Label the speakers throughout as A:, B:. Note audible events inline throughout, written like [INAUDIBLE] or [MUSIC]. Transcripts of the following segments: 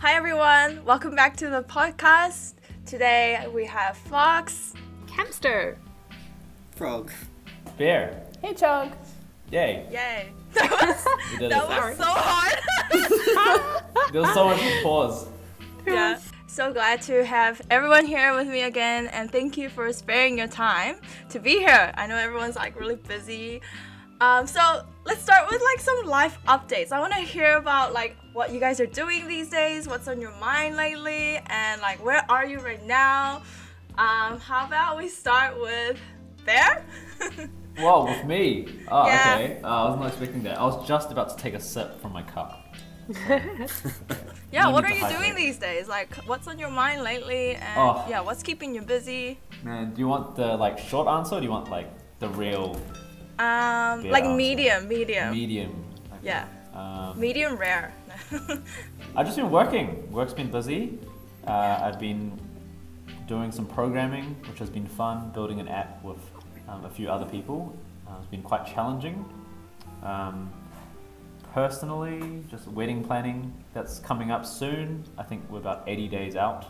A: Hi everyone, welcome back to the podcast. Today we have Fox.
B: Hamster.
C: Frog.
D: Bear.
E: Hey, Chug.
D: Yay.
A: Yay. [LAUGHS] That was, that
D: it.
A: was so hard. [LAUGHS]
D: There was so much applause.
A: yeah. So glad to have everyone here with me again and thank you for sparing your time to be here. I know everyone's like really busy. Um, so let's start with like some life updates. I want to hear about like what you guys are doing these days, what's on your mind lately, and like where are you right now? Um, how about we start with Bear? [LAUGHS]
D: Whoa, with me. Oh,
A: Yeah.
D: okay. Uh, I was not expecting that. I was just about to take a sip from my cup. [LAUGHS]
A: yeah, what are you doing
D: it.
A: these days? Like what's on your mind lately? And
D: Oh.
A: yeah, what's keeping you busy?
D: Man, do you want the like short answer or do you want like the real
A: Um, like medium, medium.
D: medium? Okay.
A: Yeah.
D: Um,
A: Medium rare.
D: I've just been working. Work's been busy. Uh, I've been doing some programming, which has been fun, building an app with um, a few other people. Uh, it's been quite challenging. Um, personally, just wedding planning that's coming up soon. I think we're about 80 days out.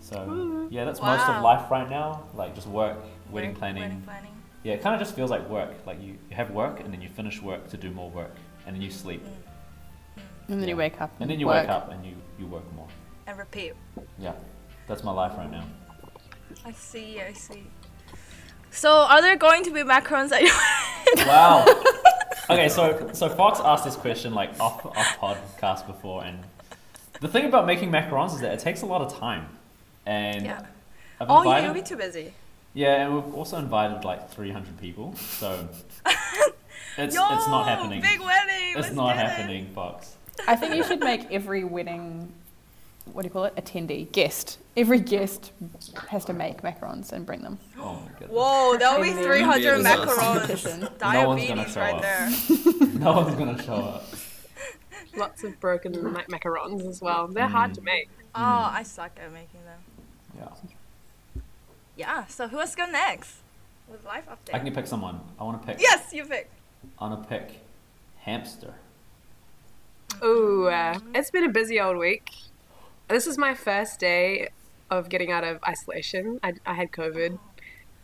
D: So, yeah, that's most of life right now. Like, just work, wedding planning.
A: Wedding planning.
D: Yeah, it kind of just feels like work. Like, you, you have work and then you finish work to do more work, and then you sleep.
E: And then you wake up.
D: And then you
E: work.
D: wake up and you, you work more.
A: And repeat.
D: Yeah, that's my life right now.
A: I see, I see. So, are there going to be macarons at your [LAUGHS]
D: Wow. [LAUGHS] okay, so so Fox asked this question like off off podcast before, and the thing about making macarons is that it takes a lot of time, and
A: Yeah.
D: I've
A: Oh,
D: invited,
A: you'll be too busy.
D: Yeah, and we've also invited like 300 people, so [LAUGHS] it's
A: Yo,
D: it's not happening.
A: Big wedding.
D: it's
A: let's
D: not
A: get it.
D: happening, Fox.
E: I think you should make every wedding, what do you call it? Attendee, guest. Every guest has to make macarons and bring them.
D: Oh my goodness.
A: Whoa, that'll be 300
C: Maybe it was us.
A: macarons.
E: Competition.
D: No one's gonna
A: Diabetes
D: show
A: right
D: up.
A: there.
D: No one's gonna show up.
B: Lots of broken ma- macarons as well. They're hard mm. to make.
A: Oh, mm. I suck at making them.
D: Yeah,
A: Yeah, so who wants to go next? With life update?
D: I can pick someone. I want to pick.
A: Yes, you pick.
D: I want to pick hamster.
B: Ooh, uh, it's been a busy old week. This is my first day of getting out of isolation. I, I had COVID.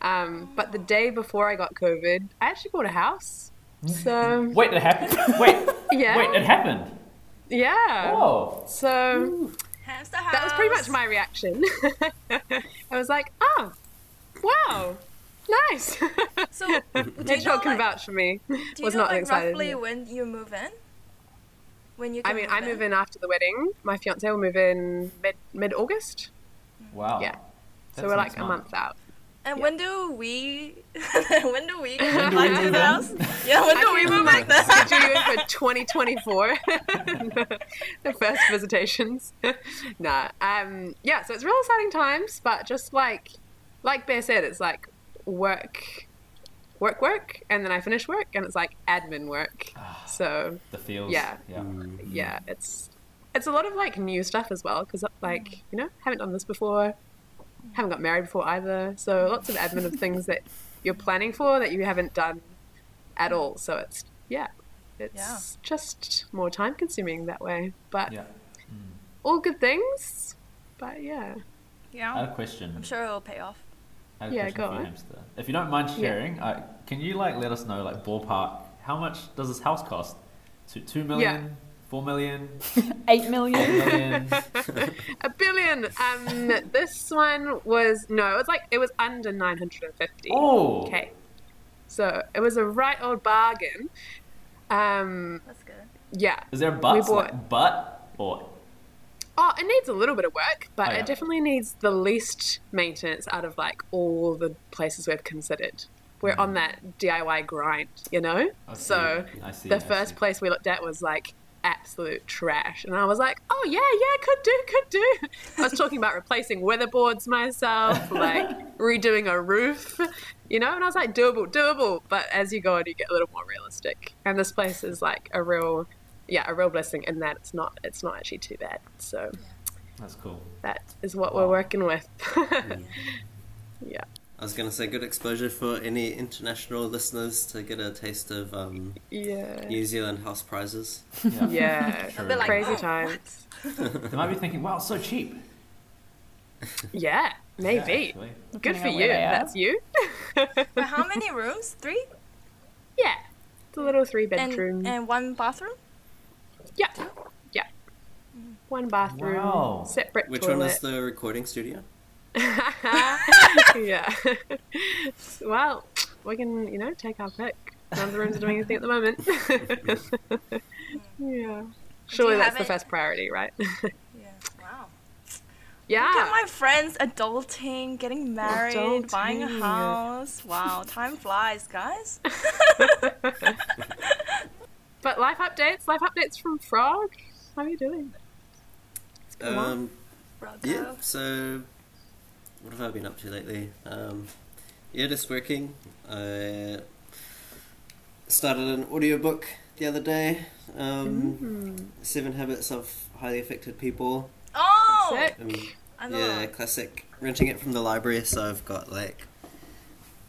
B: Um, but the day before I got COVID, I actually bought a house. So, [LAUGHS]
D: Wait, it happened. Wait, [LAUGHS]
B: yeah.
D: wait, it happened.
B: Yeah.
D: Whoa.
B: So,
A: Hamster house.
B: that was pretty much my reaction. [LAUGHS] I was like, oh, wow, nice. [LAUGHS]
A: So, do you know,
B: Hedgehog can
A: like,
B: vouch for me.
A: do you
B: was
A: know,
B: not
A: like,
B: excited.
A: roughly when you move in? When you
B: I
A: can
B: mean, I move in after the wedding. My fiance will move in mid mid August,
D: Wow.
B: Yeah. so we're like
D: next
B: a month out.
A: And
B: Yeah.
A: when do we? [LAUGHS] [LAUGHS] when do we get
D: When do
A: back
D: we
A: to
D: move
A: the
D: in?
A: house? Yeah, when do we move back there?
B: Schedule you for 2024. [LAUGHS] the first visitations. nah. Um. Yeah. So it's real exciting times, but just like, like Bear said, it's like work, work, work, and then I finish work, and it's like admin work. Ah, so
D: The feels.
B: Yeah.
D: Yeah. Mm-hmm. Mm-hmm.
B: yeah, it's it's a lot of like new stuff as well because like mm. you know haven't done this before, haven't got married before either. So lots of admin of things that you're planning for that you haven't done at all. So it's yeah, it's
A: Yeah.
B: just more time consuming that way. But
D: Yeah.
B: all good things. But yeah,
D: I
A: Yeah,
D: a question.
A: I'm sure it'll pay off.
D: I had a
B: Yeah,
D: question
B: go
D: for you,
B: on.
D: hamster. If you don't mind
B: Yeah.
D: sharing, uh, can you like let us know like ballpark how much does this house cost? Two, two million, four million,
E: Eight [LAUGHS]
D: eight
E: million.
D: million. [LAUGHS]
B: a billion. Um, this one was no, it was like it was under nine hundred and fifty.
D: oh.
B: Okay. So it was a right old bargain. Um,
A: That's good.
B: yeah.
D: Is there butts
B: We
D: like butt or
B: Oh, it needs a little bit of work, but
D: Oh, yeah.
B: it definitely needs the least maintenance out of like all the places we've considered. We're on that DIY grind, you know?
D: I see,
B: So
D: I see,
B: the
D: I
B: first
D: see.
B: place we looked at was like absolute trash. And I was like, oh, yeah, yeah, could do, could do. I was talking about replacing weatherboards myself, like [LAUGHS] redoing a roof, you know? And I was like, doable, doable. But as you go on, you get a little more realistic. And this place is like a real, yeah, a real blessing in that it's not, it's not actually too bad. So
D: That's cool.
B: that is what we're working with. [LAUGHS] yeah.
C: I was gonna say good exposure for any international listeners to get a taste of um,
B: Yeah.
C: New Zealand house prizes.
D: Yeah.
B: Yeah.
D: True.
A: A bit like,
B: Crazy
A: oh,
B: times.
D: They might be thinking, wow, it's so cheap.
B: Yeah, [LAUGHS]
D: Yeah,
B: maybe.
D: actually.
B: Good for you.
E: where they are.
B: That's you. [LAUGHS]
A: But how many rooms? Three?
B: Yeah. It's a little three
A: And,
B: bedroom.
A: and one bathroom?
B: yeah. Yeah. One bathroom.
D: Wow.
B: Separate
C: Which
B: toilet.
C: one is the recording studio? [LAUGHS]
B: yeah. well, we can, you know, take our pick. None of the rooms are doing anything at the moment. [LAUGHS] yeah. Surely that's the
A: it-
B: first priority, right?
A: Yeah. Wow.
B: yeah.
A: Look at my friends adulting, getting married, buying a house. Wow, time flies, guys. [LAUGHS]
B: But life updates, life updates from Frog. How are you doing? Come on.
C: Um,
A: Bravo.
C: yeah. So, what have I been up to lately? Um, yeah, just working. I started an audiobook the other day. Um,
B: Mm.
C: Seven Habits of Highly Effective People.
A: Oh,
B: Sick.
C: Um,
A: I
C: yeah, classic. Renting it from the library, so I've got like,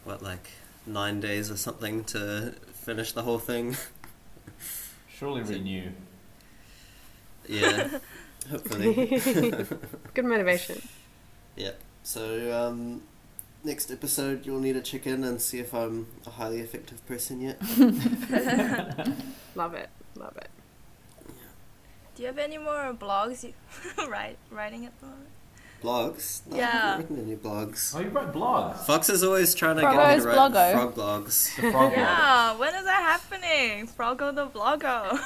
C: what, like nine days or something to finish the whole thing.
D: Surely renew.
C: yeah, [LAUGHS] hopefully. [LAUGHS]
B: Good motivation.
C: yeah. So, um, next episode, you'll need to check in and see if I'm a highly effective person yet. [LAUGHS]
B: Love it. Love it.
A: Do you have any more blogs you [LAUGHS] write writing at the moment?
C: Blogs? No, I
A: Yeah.
C: haven't written any blogs.
D: Oh, you wrote blogs.
C: Fox is always trying to
E: Froggo's
C: get me to write
E: bloggo.
C: frog blogs.
D: The frog blog.
A: Yeah, when is that happening? Froggo the Bloggo.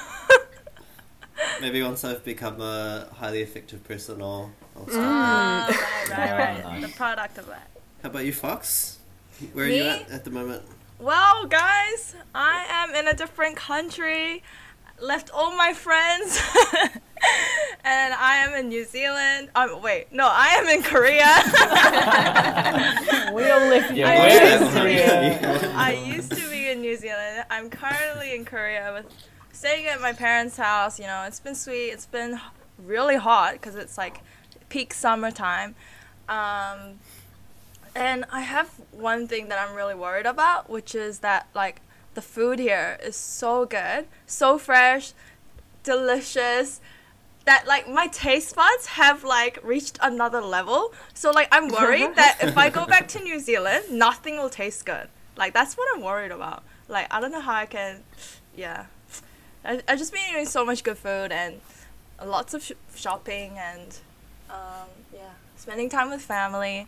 A: [LAUGHS]
C: Maybe once I've become a highly effective person, I'll, I'll start.
A: Ah, [LAUGHS] right, right, right. [LAUGHS] The product of that.
C: How about you, Fox? Where are you at at the moment?
A: Well, guys, I am in a different country. Left all my friends. [LAUGHS] and I am in New Zealand. Um, wait, no, I am in Korea.
E: We all left
D: Yeah,
A: I
D: where
A: used
D: is Korea?
A: I used to be in New Zealand. I'm currently in Korea with staying at my parents' house. You know, it's been sweet. It's been really hot because it's like peak summertime. Um, and I have one thing that I'm really worried about, which is that like the food here is so good, so fresh, delicious. That like my taste buds have like reached another level. So like I'm worried that if I go back to New Zealand, [LAUGHS] nothing will taste good. Like that's what I'm worried about. Like I don't know how I can, yeah. I I just been eating so much good food and lots of sh- shopping and um, yeah, spending time with family,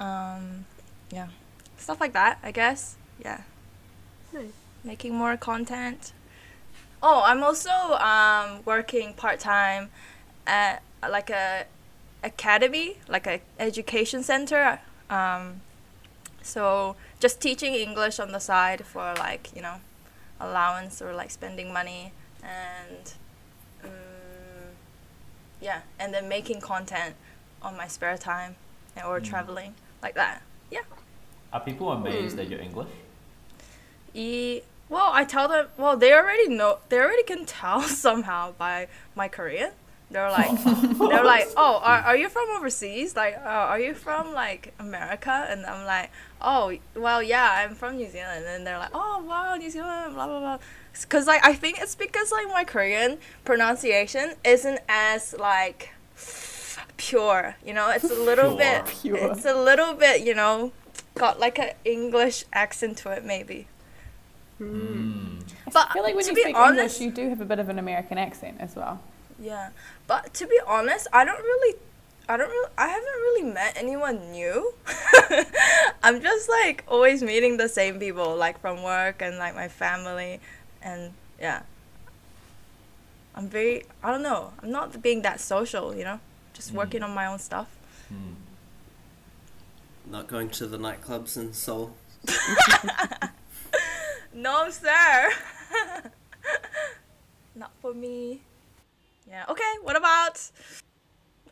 A: um, yeah, stuff like that. I guess yeah.
B: Nice.
A: Making more content. Oh, I'm also um, working part time at like a academy, like a education center. Um, so just teaching English on the side for like you know allowance or like spending money and yeah, and then making content on my spare time or
D: Mm.
A: traveling like that. Yeah.
D: Are people amazed that you're English?
A: E well, I tell them. Well, they already know. They already can tell [LAUGHS] somehow by my Korean. They're like, [LAUGHS] they're like, oh, are, are you from overseas? Like, uh, are you from like America? And I'm like, oh, well, yeah, I'm from New Zealand. And they're like, oh, wow, New Zealand, blah blah blah. Cause like I think it's because like my Korean pronunciation isn't as like pure. You know, it's a little
D: Pure.
A: bit.
E: Pure.
A: It's a little bit. You know, got like an English accent to it maybe.
D: Mm.
A: But
E: I feel like when
A: to
E: you
A: be
E: speak
A: honest,
E: English, you do have a bit of an American accent as well.
A: yeah. But to be honest, I don't really, I don't really, I haven't really met anyone new. [LAUGHS] I'm just like always meeting the same people, like from work and like my family, and yeah. I'm very, I don't know, I'm not being that social, you know, just working
D: Mm.
A: on my own stuff.
D: Mm.
C: Not going to the nightclubs in Seoul. [LAUGHS]
A: No, sir. [LAUGHS] not for me. Yeah. Okay. What about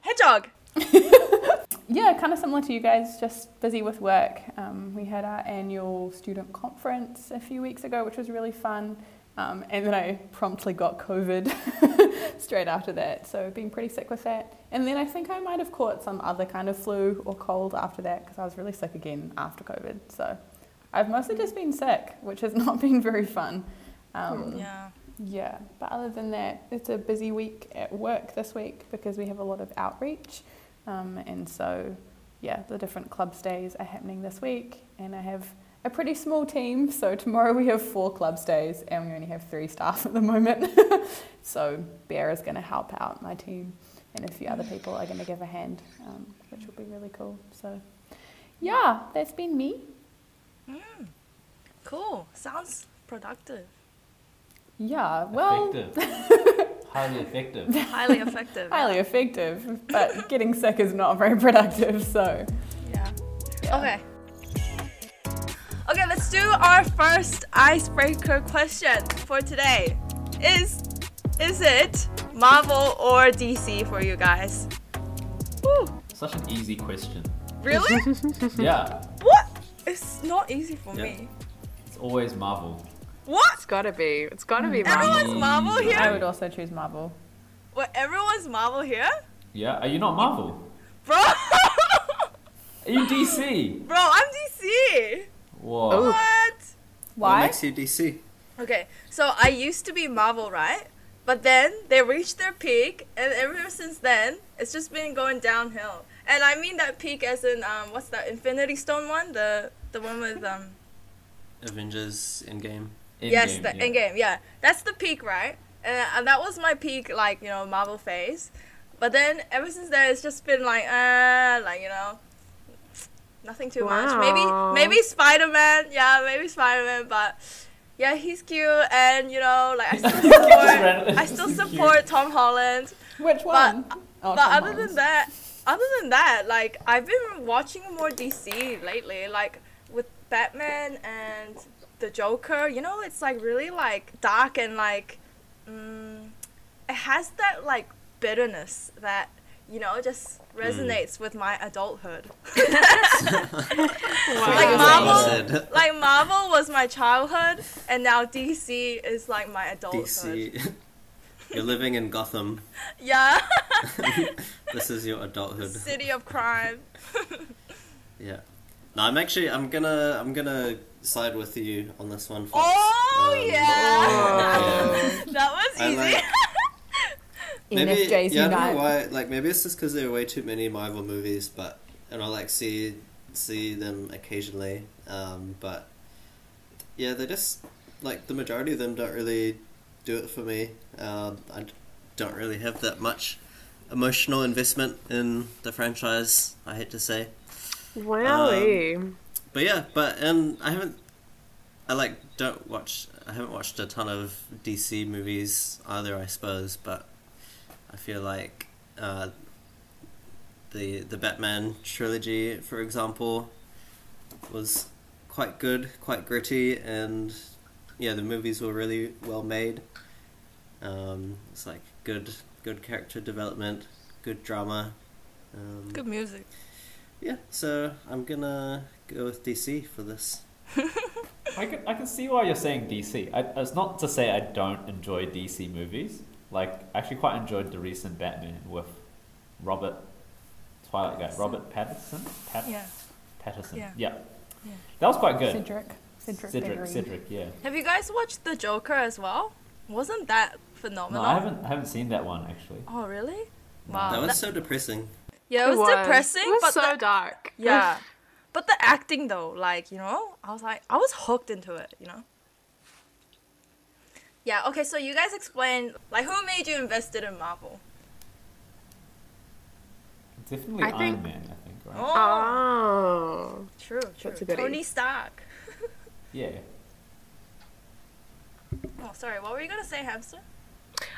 A: hedgehog? [LAUGHS]
E: Yeah, kind of similar to you guys, just busy with work. Um, we had our annual student conference a few weeks ago, which was really fun. Um, and then I promptly got COVID [LAUGHS] straight after that, so been pretty sick with that. And then I think I might have caught some other kind of flu or cold after that because I was really sick again after COVID. So I've mostly just been sick, which has [LAUGHS] not been very fun. Um,
A: Yeah.
E: Yeah, but other than that, it's a busy week at work this week because we have a lot of outreach. Um, and so, yeah, the different clubs days are happening this week. And I have a pretty small team. So, tomorrow we have four clubs days and we only have three staff [LAUGHS] at the moment. [LAUGHS] so, Bear is going to help out my team, and a few other people are going to give a hand, um, which will be really cool. So, yeah, that's been me.
A: Cool. Sounds productive.
E: Yeah, well,
D: effective. [LAUGHS] Highly effective.
A: Highly effective.
E: highly effective, but getting sick is not very productive. So,
A: Yeah.
E: yeah.
A: Okay. Okay, let's do our first icebreaker question for today. Is is it Marvel or DC for you guys? Woo.
D: Such an easy question.
A: Really? [LAUGHS]
D: Yeah,
A: what? It's not easy for
C: Yeah.
A: me.
D: it's always Marvel.
A: What?
B: It's gotta be. It's gotta be Marvel.
A: Everyone's Marvel here?
E: I would also choose Marvel.
A: What? Everyone's Marvel here?
D: Yeah, are you not Marvel?
A: Bro! [LAUGHS]
D: Are you DC?
A: Bro, I'm DC!
D: Whoa.
A: What?
C: What
E: Why?
C: makes you DC?
A: Okay, so I used to be Marvel, right? But then they reached their peak, and ever since then, it's just been going downhill. And I mean that peak as in um, what's that Infinity Stone one? The the one with um.
C: Avengers Endgame.
A: yes, the
D: yeah.
A: Endgame. Yeah, that's the peak, right? And, and that was my peak, like you know, Marvel phase. But then ever since then, it's just been like, uh, like you know, nothing too much. Maybe maybe Spider Man. Yeah, maybe Spider Man. But yeah, he's cute, and you know, like I [LAUGHS] still support. I still support Tom Holland.
E: Which one? Oh,
A: But
E: Tom
A: other
E: Holland.
A: than that, other than that, like I've been watching more DC lately, like with Batman and the Joker. You know, it's like really like dark and like, mm, it has that like bitterness that you know just resonates with my adulthood. [LAUGHS] [LAUGHS] Like Marvel, like Marvel was my childhood, and now DC is like my adulthood.
C: DC. [LAUGHS] You're living in Gotham.
A: Yeah,
C: This is your adulthood.
A: city of crime.
C: Yeah. No, I'm actually I'm gonna I'm gonna side with you on this one. Fox.
A: Oh
C: Um,
A: yeah,
C: yeah.
A: that was
C: I
A: easy.
C: Like- Maybe
E: NFJs
C: yeah, I don't know why. Like maybe it's just because there are way too many Marvel movies, but and I like see see them occasionally. Um, but yeah, they just like the majority of them don't really do it for me. Um, I d- don't really have that much emotional investment in the franchise. I hate to say.
B: Wowie.
C: But yeah, but and I haven't. I like don't watch. I haven't watched a ton of DC movies either. I suppose, but I feel like uh, the the Batman trilogy, for example, was quite good, quite gritty, and yeah, the movies were really well made. Um, it's like good good character development, good drama. Um,
A: Good music.
C: yeah, so I'm gonna go with DC for this. [LAUGHS]
D: I can, I can see why you're saying DC. I, it's not to say I don't enjoy DC movies. Like, I actually quite enjoyed the recent Batman with Robert Twilight guy, Robert Pattinson. Pat-
A: Yeah.
D: Patterson.
A: Yeah.
D: Yeah.
A: Yeah.
D: That was quite good.
E: Cedric. Cedric.
D: Cedric.
E: Diggory.
D: Cedric. Yeah.
A: Have you guys watched The Joker as well? Wasn't that phenomenal?
D: No,
A: phenomenal?
D: I haven't. I haven't seen that one actually.
A: Oh really? Wow.
C: that was
A: that-
C: so depressing.
A: yeah, it was, depressing,
B: It was
A: but
B: so
A: the,
B: dark.
A: yeah, but the acting though, like you know, I was like, I was hooked into it, you know. Yeah. Okay. So you guys explain, like, who made you invested in Marvel?
D: Definitely
B: I
D: Iron
B: think-
D: Man. I think. Right.
A: Oh,
B: Oh.
A: true, true.
B: That's a goodie.
A: Tony Stark. [LAUGHS]
D: Yeah.
A: Oh, sorry. What were you gonna say, hamster?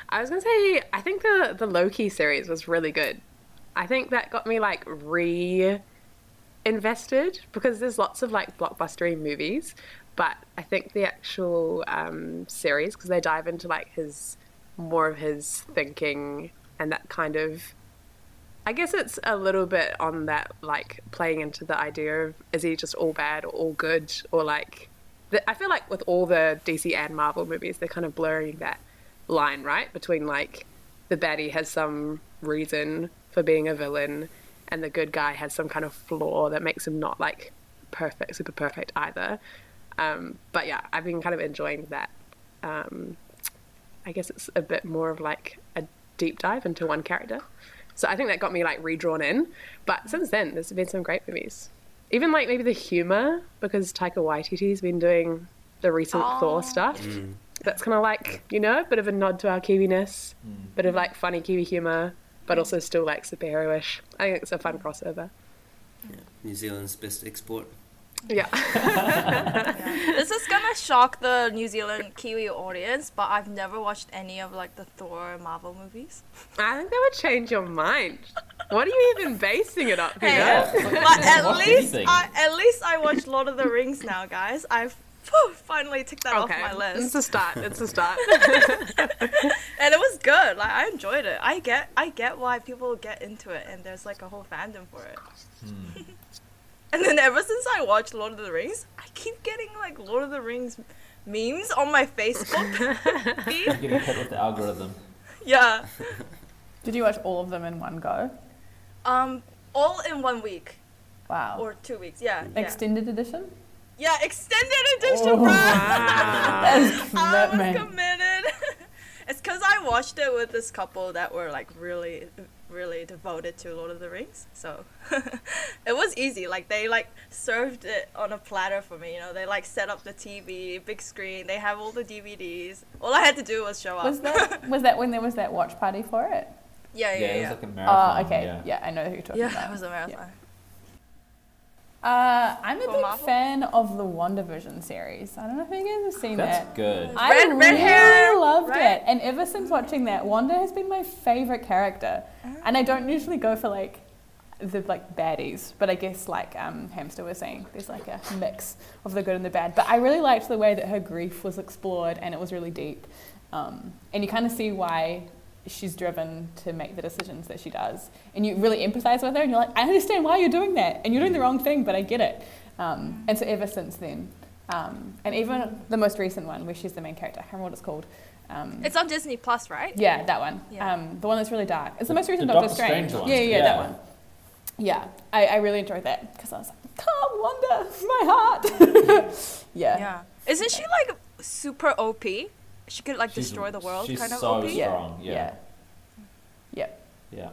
B: I was gonna say, I think the the Loki series was really good. I think that got me like re invested because there's lots of like blockbustery movies, but I think the actual um, series because they dive into like his more of his thinking and that kind of. I guess it's a little bit on that like playing into the idea of is he just all bad or all good or like. The, I feel like with all the DC and Marvel movies, they're kind of blurring that line, right? Between like the baddie has some reason for being a villain and the good guy has some kind of flaw that makes him not like perfect, super perfect either. Um, but yeah, I've been kind of enjoying that um, I guess it's a bit more of like a deep dive into one character. So I think that got me like redrawn in. But since then, there's been some great movies. Even like maybe the humor, because Taika Waititi's been doing the recent
A: Oh.
B: Thor stuff.
C: Mm.
B: That's kind of like, you know, a bit of a nod to our Kiwiness, bit of like funny Kiwi humor, but also still like superhero-ish. I think it's a fun crossover.
C: Yeah. New Zealand's best export.
B: Yeah. [LAUGHS]
A: this is gonna shock the New Zealand Kiwi audience, but I've never watched any of like the Thor Marvel movies.
B: I think that would change your mind. What are you even basing it up, Peter?
A: Hey, but at least. I, at least I watched Lord of the Rings now, guys. I've whew, finally ticked that
B: Okay,
A: off my list.
B: it's a start. It's a start. [LAUGHS]
A: and it was good. Like I enjoyed it. I get I get why people get into it, and there's like a whole fandom for it. And then ever since I watched Lord of the Rings, I keep getting like Lord of the Rings memes on my Facebook [LAUGHS] feed.
D: Getting hit with the algorithm.
A: Yeah. [LAUGHS]
E: Did you watch all of them in one go?
A: Um, all in one week
E: Wow.
A: or two weeks. Yeah. Yeah,
E: Extended edition?
A: yeah extended edition,
E: Oh.
A: bro.
E: That is [LAUGHS]
A: I was committed. it's because I watched it with this couple that were like really, really devoted to Lord of the Rings. So [LAUGHS] it was easy. Like they like served it on a platter for me. You know, they like set up the TV, big screen. They have all the DVDs. All I had to do was show up.
E: Was that [LAUGHS] was that when there was that watch party for it?
A: yeah,
D: Yeah,
A: yeah,
D: it was
A: yeah.
D: like a
E: Oh, okay.
D: Yeah.
E: Yeah. I know who you're talking
A: Yeah, [LAUGHS]
E: about.
A: it was a marathon.
E: Uh, I'm a big
A: Marvel?
E: fan of the WandaVision series. I don't know if you guys have seen
D: That's
E: that.
D: That's good.
E: I
A: Red- red
E: really
A: hair,
E: loved
A: right?
E: it, and ever since watching that, Wanda has been my favorite character. And I don't usually go for like the like baddies, but I guess like um, Hamster was saying, there's like a mix of the good and the bad. But I really liked the way that her grief was explored, and it was really deep. Um, and you kind of see why she's driven to make the decisions that she does, and you really empathize with her, and you're like, I understand why you're doing that, and you're doing the wrong thing, but I get it. Um, and so ever since then, um, and even the most recent one where she's the main character, I can't remember what it's called. Um,
A: It's on Disney Plus, right?
E: yeah, that one.
A: Yeah.
E: Um, the one that's really dark. It's the most recent
D: The
E: Doctor,
D: Doctor
E: Strange.
D: Strange one.
E: Yeah, yeah,
D: Yeah.
E: that one. Yeah, I, I really enjoyed that because I was like, come wonder my heart. [LAUGHS] yeah.
A: Yeah. Isn't she like super OP? She could like
D: She's-
A: destroy the world,
D: she's
A: kind of
D: so
A: OP.
E: Yeah.
D: strong, yeah.
E: Yeah. Yeah.
D: Yeah.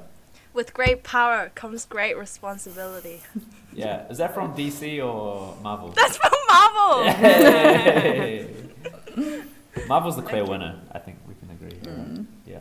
A: With great power comes great responsibility.
D: Yeah. Is that from DC or Marvel?
A: That's from Marvel. [LAUGHS]
D: Marvel's the clear winner. I think we can agree. Here,
E: Mm.
D: right? Yeah.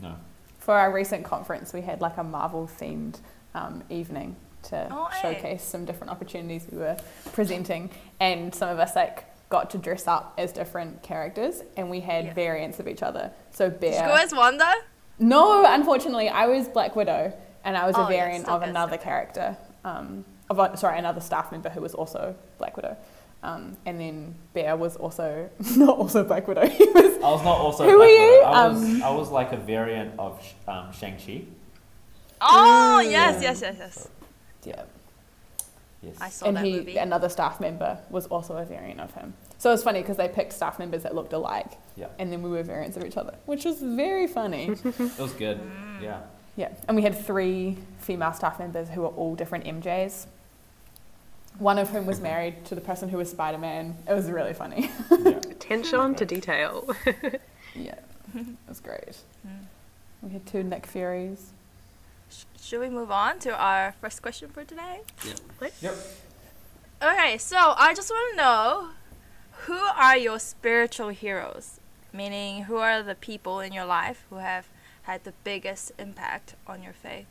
D: No.
E: For our recent conference, we had like a Marvel themed um, evening to
A: Oh, hey.
E: showcase some different opportunities we were presenting, and some of us like got to dress up as different characters, and we had
A: Yeah.
E: variants of each other. So
A: Did you
E: Bear.
A: go as Wanda?
E: No, unfortunately, I was Black Widow, and I was
A: Oh,
E: a variant
A: still
E: of another
A: still good.
E: character. Um, of a, sorry, another staff member who was also Black Widow. Um, and then Bear was also [LAUGHS] not also Black Widow. [LAUGHS] He was
D: I was not also.
E: Who
D: Black
E: are you?
D: Widow. I was,
E: Um,
D: I was like a variant of um, Shang Chi.
A: Oh
E: Mm.
A: yes, yes, yes, yes.
E: yeah,
D: Yes.
A: I saw
E: and
A: that
E: he
A: movie.
E: another staff member was also a variant of him. So it was funny because they picked staff members that looked alike,
D: Yeah.
E: and then we were variants of each other, which was very funny. [LAUGHS]
D: It was good.
A: Mm.
D: Yeah.
E: Yeah, and we had three female staff members who were all different MJs. One of whom was married to the person who was Spider Man. It was really funny.
D: yeah. [LAUGHS]
B: Attention to detail. [LAUGHS]
E: yeah, it was great. We had two Nick Furies.
A: Sh- should we move on to our first question for today?
C: Yeah.
D: Yep.
A: Okay, so I just want to know who are your spiritual heroes? Meaning, who are the people in your life who have had the biggest impact on your faith?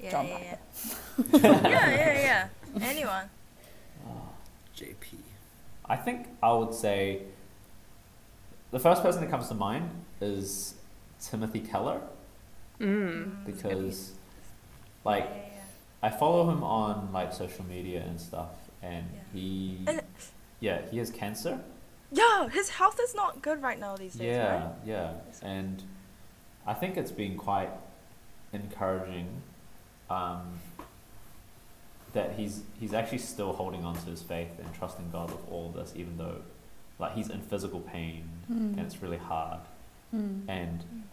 A: Yeah,
E: John
A: yeah, yeah. [LAUGHS] yeah, yeah, yeah. Anyone?
C: JP.
D: I think I would say the first person that comes to mind is Timothy Keller
B: Mm.
D: because, like,
A: Yeah, yeah,
D: I follow him on like social media and stuff, and
A: Yeah.
D: he,
A: And-
D: yeah, he has cancer.
A: yeah. Yeah, his health is not good right now these days,
D: Yeah,
A: right?
D: yeah, and I think it's been quite encouraging um, that he's he's actually still holding on to his faith and trusting God with all of this, even though like he's in physical pain
E: Mm.
D: and it's really hard,
E: Mm.
D: and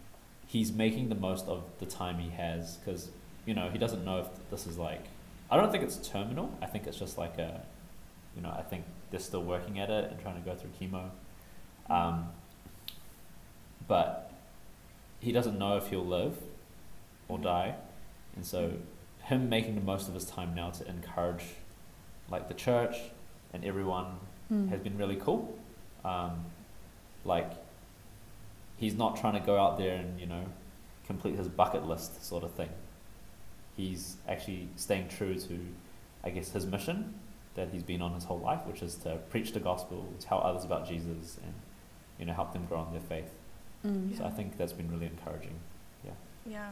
D: he's making the most of the time he has because you know he doesn't know if this is like I don't think it's terminal. I think it's just like a you know I think they're still working at it and trying to go through chemo. Um, but he doesn't know if he'll live or die, and so him making the most of his time now to encourage like the church and everyone
E: Mm.
D: has been really cool. Um, like he's not trying to go out there and you know complete his bucket list sort of thing. He's actually staying true to, I guess, his mission that he's been on his whole life, which is to preach the gospel, tell others about Jesus, and you know help them grow in their faith.
E: Mm.
D: So I think that's been really encouraging.
A: Yeah. Yeah.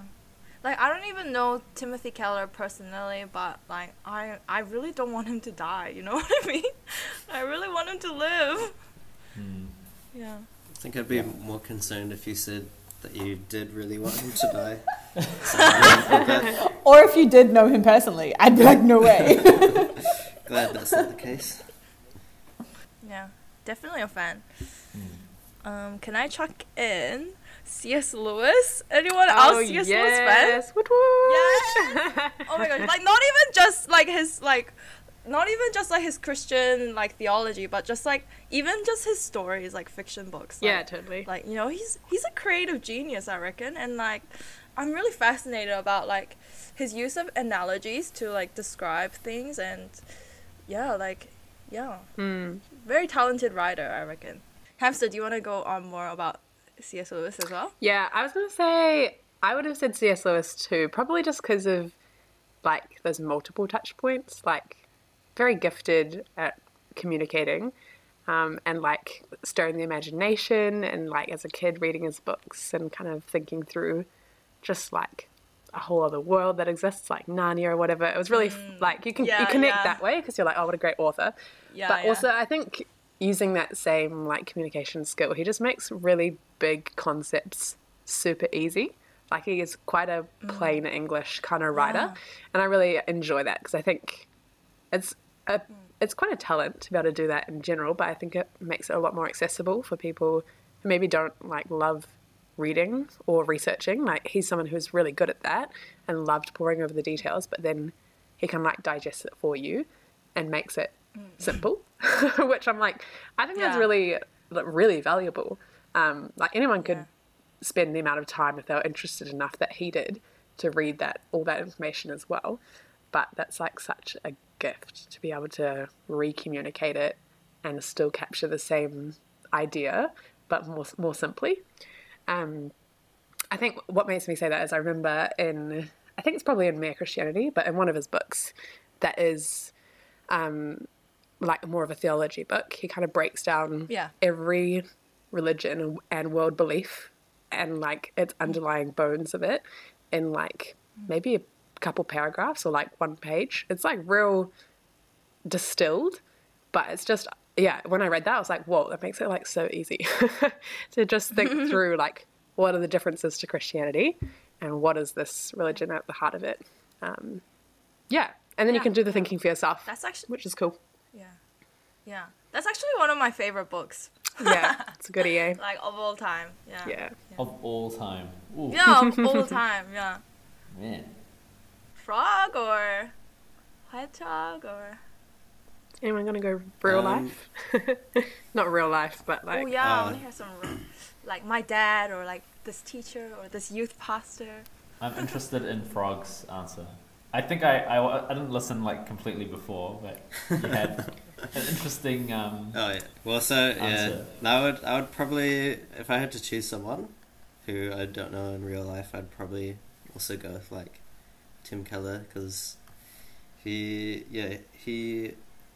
A: Like I don't even know Timothy Keller personally, but like I I really don't want him to die, you know [LAUGHS] what I mean? I really want him to live.
D: Hmm.
A: Yeah.
C: I think I'd be more concerned if you said that you did really want him to die. So I'm
E: Or if you did know him personally, I'd be like, no way. [LAUGHS]
C: glad that's not the case.
A: Yeah. Definitely a fan.
D: Hmm.
A: Um, can I chuck in C.S. Lewis? Anyone
B: Oh,
A: else C.S. Lewis fan?
B: yes. Woot woot.
A: Yes. Oh my gosh! Like not even just like his like, not even just like his Christian like theology, but just like even just his stories, like fiction books.
B: yeah, totally.
A: like you know he's he's a creative genius i reckon and like i'm really fascinated about like his use of analogies to like describe things and yeah like yeah
B: Mm.
A: very talented writer i reckon hamster do you want to go on more about cs lewis as well
B: Yeah, I was gonna say I would have said C.S. Lewis too, probably just because of like those multiple touch points. Like, very gifted at communicating, um, and like stirring the imagination, and like as a kid reading his books and kind of thinking through just like a whole other world that exists, like Narnia or whatever. It was really f like you can
A: Yeah,
B: you connect
A: yeah.
B: that way because you're like, oh, what a great author.
A: yeah
B: but also I think using that same like communication skill, he just makes really big concepts super easy. Like he is quite a plain English kind of writer,
A: Mm.
B: And I really enjoy that because I think it's a
A: Mm.
B: it's quite a talent to be able to do that in general. But I think it makes it a lot more accessible for people who maybe don't like love reading or researching. Like he's someone who's really good at that and loved poring over the details, but then he can like digest it for you and makes it simple, [LAUGHS] which I'm like, I think that's really, really valuable. Um, like anyone could
A: Yeah.
B: spend the amount of time if they were interested enough that he did to read that all that information as well. But that's like such a gift to be able to re-communicate it and still capture the same idea, but more more simply. Um, I think what makes me say that is I remember in I think it's probably in Mere Christianity, but in one of his books that is um, like more of a theology book. He kind of breaks down
A: Yeah.
B: every religion and world belief and like its underlying bones of it in like maybe a couple paragraphs or like one page. It's like real distilled, but it's just yeah. When I read that, I was like, whoa, that makes it like so easy [LAUGHS] to just think [LAUGHS] through like what are the differences to Christianity and what is this religion at the heart of it. Um, yeah, and then you can do the thinking for yourself,
A: that's actually
B: which is cool.
A: yeah yeah that's actually one of my favorite books
B: Yeah, [LAUGHS] it's a good EA.
A: like of all time yeah
B: Yeah.
D: Of all time. Ooh,
A: yeah of all time yeah
D: man.
A: Frog or hedgehog or
B: Anyone gonna go real
C: Um,
B: life? [LAUGHS] Not real life, but like
A: oh yeah, I
C: uh,
A: want to hear some r- like my dad or like this teacher or this youth pastor.
D: I'm interested in Frog's answer. I think I, I, I didn't listen like completely before, but you had [LAUGHS] an interesting. Um,
C: Oh yeah. Well, so yeah,
D: Answer.
C: I would I would probably if I had to choose someone who I don't know in real life, I'd probably also go with like Tim Keller because he yeah he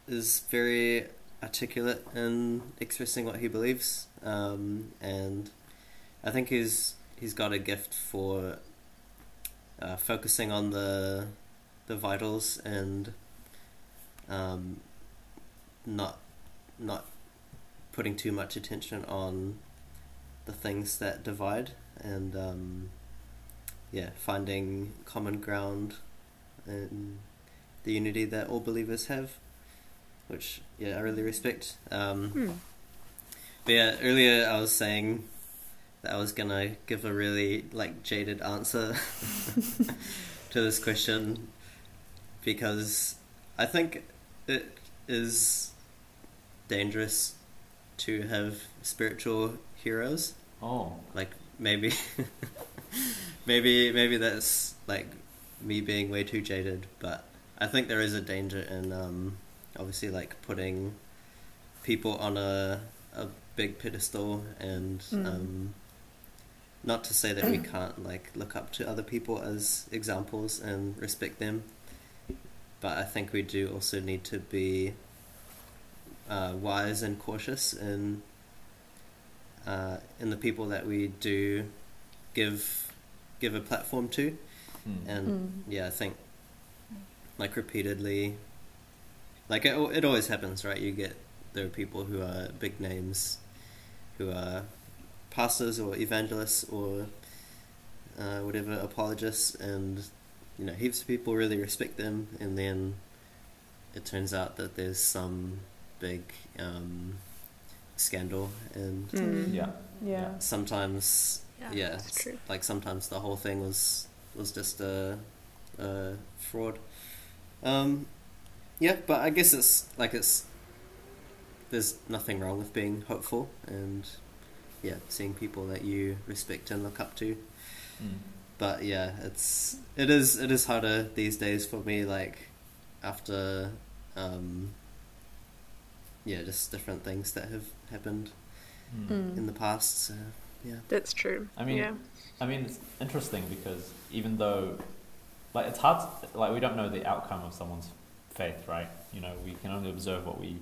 C: is very articulate in expressing what he believes, um, and I think he's he's got a gift for uh, focusing on the the vitals and um, not not putting too much attention on the things that divide and um, yeah finding common ground and the unity that all believers have which yeah I really respect. Um,
B: Hmm.
C: but yeah earlier I was saying that I was gonna give a really like jaded answer [LAUGHS] to this question because I think it is dangerous to have spiritual heroes.
D: Oh,
C: like maybe [LAUGHS] [LAUGHS] maybe maybe that's like me being way too jaded but i think there is a danger in um obviously like putting people on a a big pedestal and
E: Mm.
C: um not to say that we can't like look up to other people as examples and respect them but i think we do also need to be uh, wise and cautious in uh, in the people that we do give give a platform to,
D: Hmm.
C: and
E: Mm.
C: yeah, I think like repeatedly, like it, it always happens, right? You get there are people who are big names, who are pastors or evangelists or uh, whatever apologists, and you know heaps of people really respect them, and then it turns out that there's some big um, scandal and
B: Mm.
D: yeah.
E: Yeah.
C: sometimes
A: Yeah,
C: yeah,
B: that's true.
C: like sometimes the whole thing was was just a, a fraud um yeah but i guess it's like it's there's nothing wrong with being hopeful and yeah seeing people that you respect and look up to
D: Mm.
C: but yeah it's it is it is harder these days for me like after um yeah just different things that have happened
D: Mm.
E: Mm.
C: in the past so yeah
B: That's true.
D: I mean,
B: yeah.
D: I mean, it's interesting because even though, like, it's hard, to, like, we don't know the outcome of someone's faith, right? You know, we can only observe what we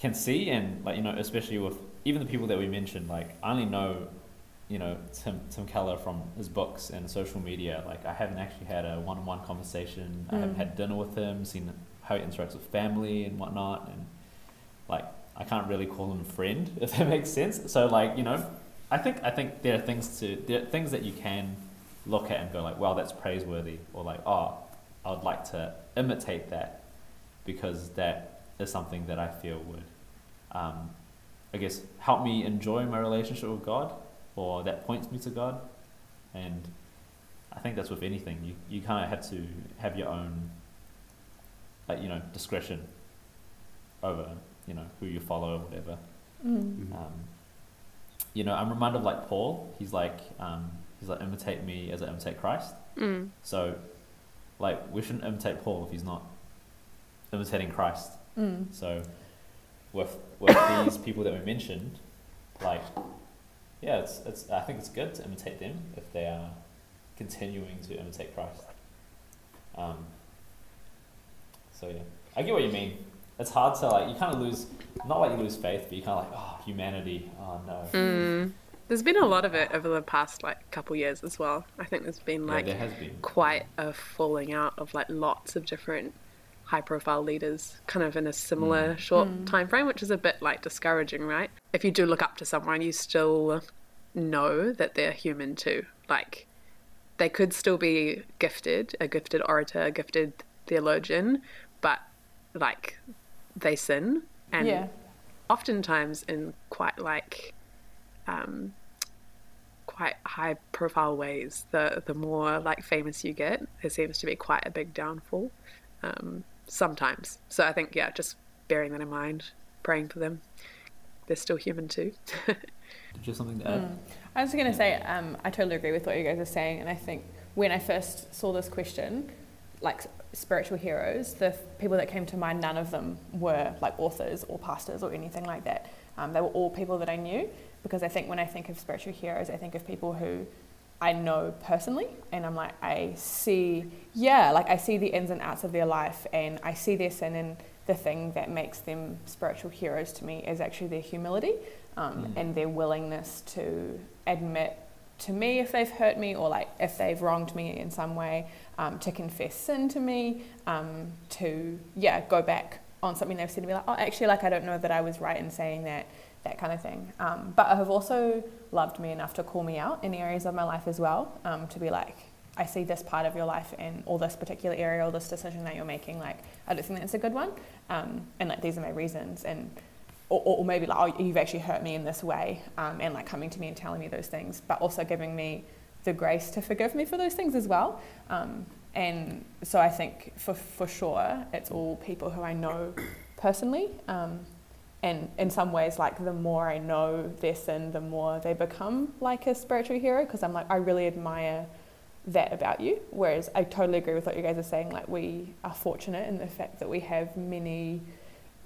D: can see, and like, you know, especially with even the people that we mentioned, like, I only know, you know, Tim Tim Keller from his books and social media. Like, I haven't actually had a one-on-one conversation. I haven't
E: Mm.
D: had dinner with him, seen how he interacts with family and whatnot, and like, I can't really call him a friend [LAUGHS] if that makes sense. So, like, you know, I think I think there are things to there are things that you can look at and go like, wow, that's praiseworthy, or like, oh, I would like to imitate that because that is something that I feel would, um, I guess, help me enjoy my relationship with God, or that points me to God, and I think that's with anything. You you kind of have to have your own, like you know, discretion over you know who you follow or whatever.
E: Mm.
C: Mhm.
D: Um, you know, I'm reminded of like Paul. He's like, um, he's like, imitate me as I imitate Christ.
B: Mm.
D: So, like, we shouldn't imitate Paul if he's not imitating Christ.
E: Mm.
D: So, with with [COUGHS] these people that we mentioned, like, yeah, it's it's. I think it's good to imitate them if they are continuing to imitate Christ. Um. So yeah, I get what you mean. It's hard to like. You kind of lose, not like you lose faith, but you kind of like, oh, humanity. Oh no.
B: Mm. There's been a lot of it over the past like couple years as well. I think there's been
D: Yeah,
B: like
D: there has been.
B: quite a falling out of like lots of different high profile leaders kind of in a similar
D: Mm.
B: short
E: Mm.
B: time frame which is a bit like discouraging right if you do look up to someone you still know that they're human too like they could still be gifted a gifted orator a gifted theologian but like they sin and
E: yeah.
B: oftentimes in quite like um, quite high profile ways the the more like famous you get there seems to be quite a big downfall um, sometimes so i think yeah just bearing that in mind praying for them they're still human too [LAUGHS]
D: Did you have something to add?
E: Mm. I was going to say, um, I totally agree with what you guys are saying, and I think when I first saw this question, like s- spiritual heroes, the people that came to mind, none of them were like authors or pastors or anything like that. Um, they were all people that I knew, because I think when I think of spiritual heroes, I think of people who I know personally, and I'm like, I see, yeah, like I see the ins and outs of their life, and I see their sin, and the thing that makes them spiritual heroes to me is actually their humility um,
D: Mm.
E: and their willingness to admit to me if they've hurt me or like if they've wronged me in some way, um, to confess sin to me, um, to yeah go back on something they've said to me like oh actually like I don't know that I was right in saying that that kind of thing. Um, but I have also loved me enough to call me out in areas of my life as well, um, to be like I see this part of your life in all this particular area or this decision that you're making like I don't think that's a good one, um, and like these are my reasons and or, or maybe like, oh, you've actually hurt me in this way, um, and like coming to me and telling me those things, but also giving me the grace to forgive me for those things as well. Um, and so I think for, for sure, it's all people who I know personally. Um, and in some ways, like the more I know their sin, the more they become like a spiritual hero. Because I'm like, I really admire that about you. Whereas I totally agree with what you guys are saying. Like we are fortunate in the fact that we have many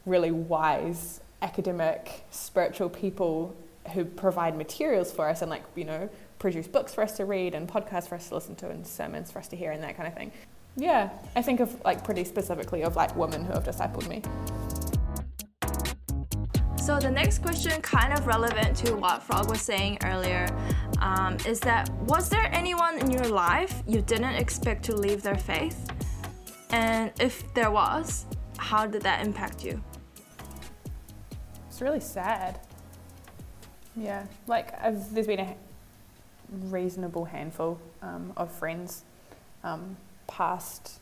E: really wise academic, spiritual people who provide materials for us and like you know produce books for us to read and podcasts for us to listen to and sermons for us to hear and that kind of thing. Yeah, I think of like pretty specifically of like women who have discipled me.
A: So the next question, kind of relevant to what Frog was saying earlier, um, is that was there anyone in your life you didn't expect to leave their faith? And if there was, how did that impact you?
E: It's really sad. Yeah, like I've, there's been a reasonable handful um, of friends, um, past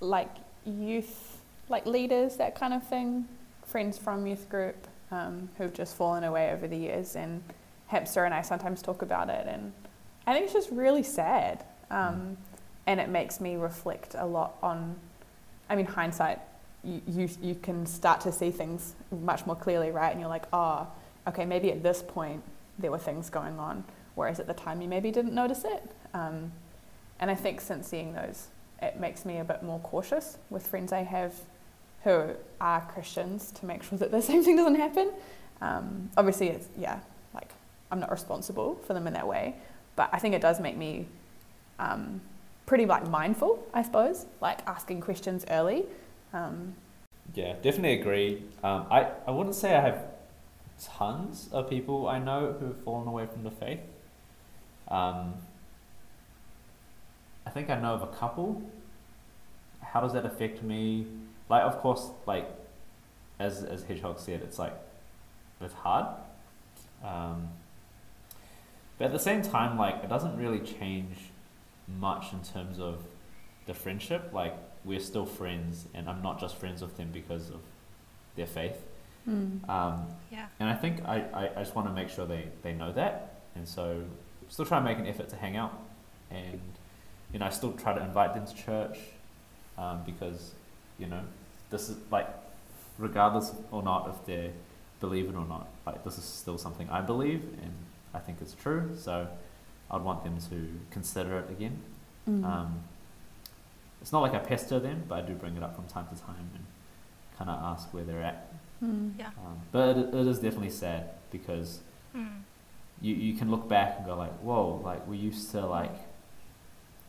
E: like youth, like leaders, that kind of thing, friends from youth group um, who've just fallen away over the years. And Hamster and I sometimes talk about it, and I think it's just really sad. Um, and it makes me reflect a lot on, I mean, hindsight, you, you can start to see things much more clearly, right? And you're like, oh, okay, maybe at this point there were things going on, whereas at the time you maybe didn't notice it. Um, and I think since seeing those, it makes me a bit more cautious with friends I have who are Christians to make sure that the [LAUGHS] same thing doesn't happen. Um, obviously, it's, yeah, like I'm not responsible for them in that way, but I think it does make me um, pretty like mindful, I suppose, like asking questions early. Um,
D: Yeah, definitely agree. Um, I, I wouldn't say I have tons of people I know who have fallen away from the faith. Um, I think I know of a couple. How does that affect me? Like, of course, like as as Hedgehog said, it's like it's hard. Um, but at the same time, like it doesn't really change much in terms of the friendship. Like we're still friends, and I'm not just friends with them because of their faith.
E: mm.
D: Um,
A: Yeah.
D: and I think I, I, I just want to make sure they, they know that. And so still try and make an effort to hang out. And, you know, I still try to invite them to church um, because, you know, this is like, regardless or not if they believe it or not, like, this is still something I believe and I think it's true. So I'd want them to consider it again.
E: Mm.
D: Um, it's not like I pester them, but I do bring it up from time to time and kind of ask where they're at.
E: Mm.
A: Yeah.
D: Um, but it, it is definitely sad because
A: Mm.
D: you, you can look back and go like, whoa, like we used to like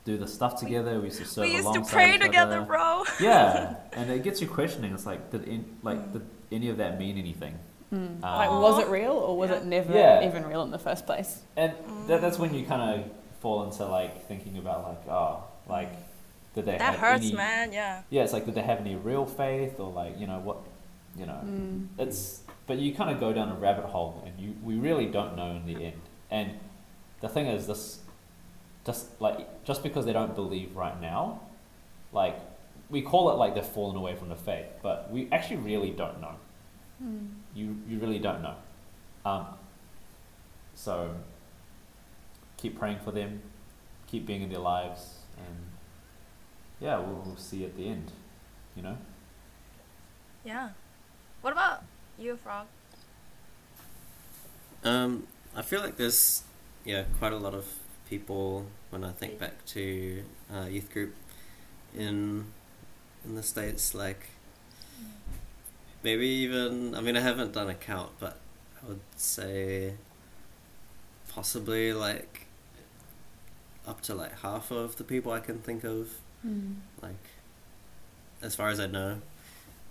D: do the stuff together. We used to serve a long time together.
A: We used to pray together,
D: other.
A: bro.
D: Yeah, [LAUGHS] and it gets you questioning. It's like, did in, like did any of that mean anything?
E: Mm.
D: Um,
E: like, was it real or was
A: Yeah.
E: it never
D: Yeah.
E: even real in the first place?
D: And that, that's when you kind of fall into like thinking about like, oh, like did they
A: That
D: have
A: hurts,
D: any,
A: man. Yeah.
D: Yeah, it's like did they have any real faith or like you know what, you know.
E: Mm.
D: it's but you kind of go down a rabbit hole and you we really don't know in the end and the thing is this just like just because they don't believe right now like we call it like they've fallen away from the faith but we actually really don't know
E: Mm.
D: you you really don't know um, so keep praying for them keep being in their lives and yeah we'll, we'll see at the end you know
A: Yeah. What about you, Frog?
C: Um, I feel like there's yeah quite a lot of people when I think back to uh, youth group in in the states like maybe even I mean I haven't done a count but I would say possibly like up to like half of the people I can think of
E: Mm.
C: like as far as I know,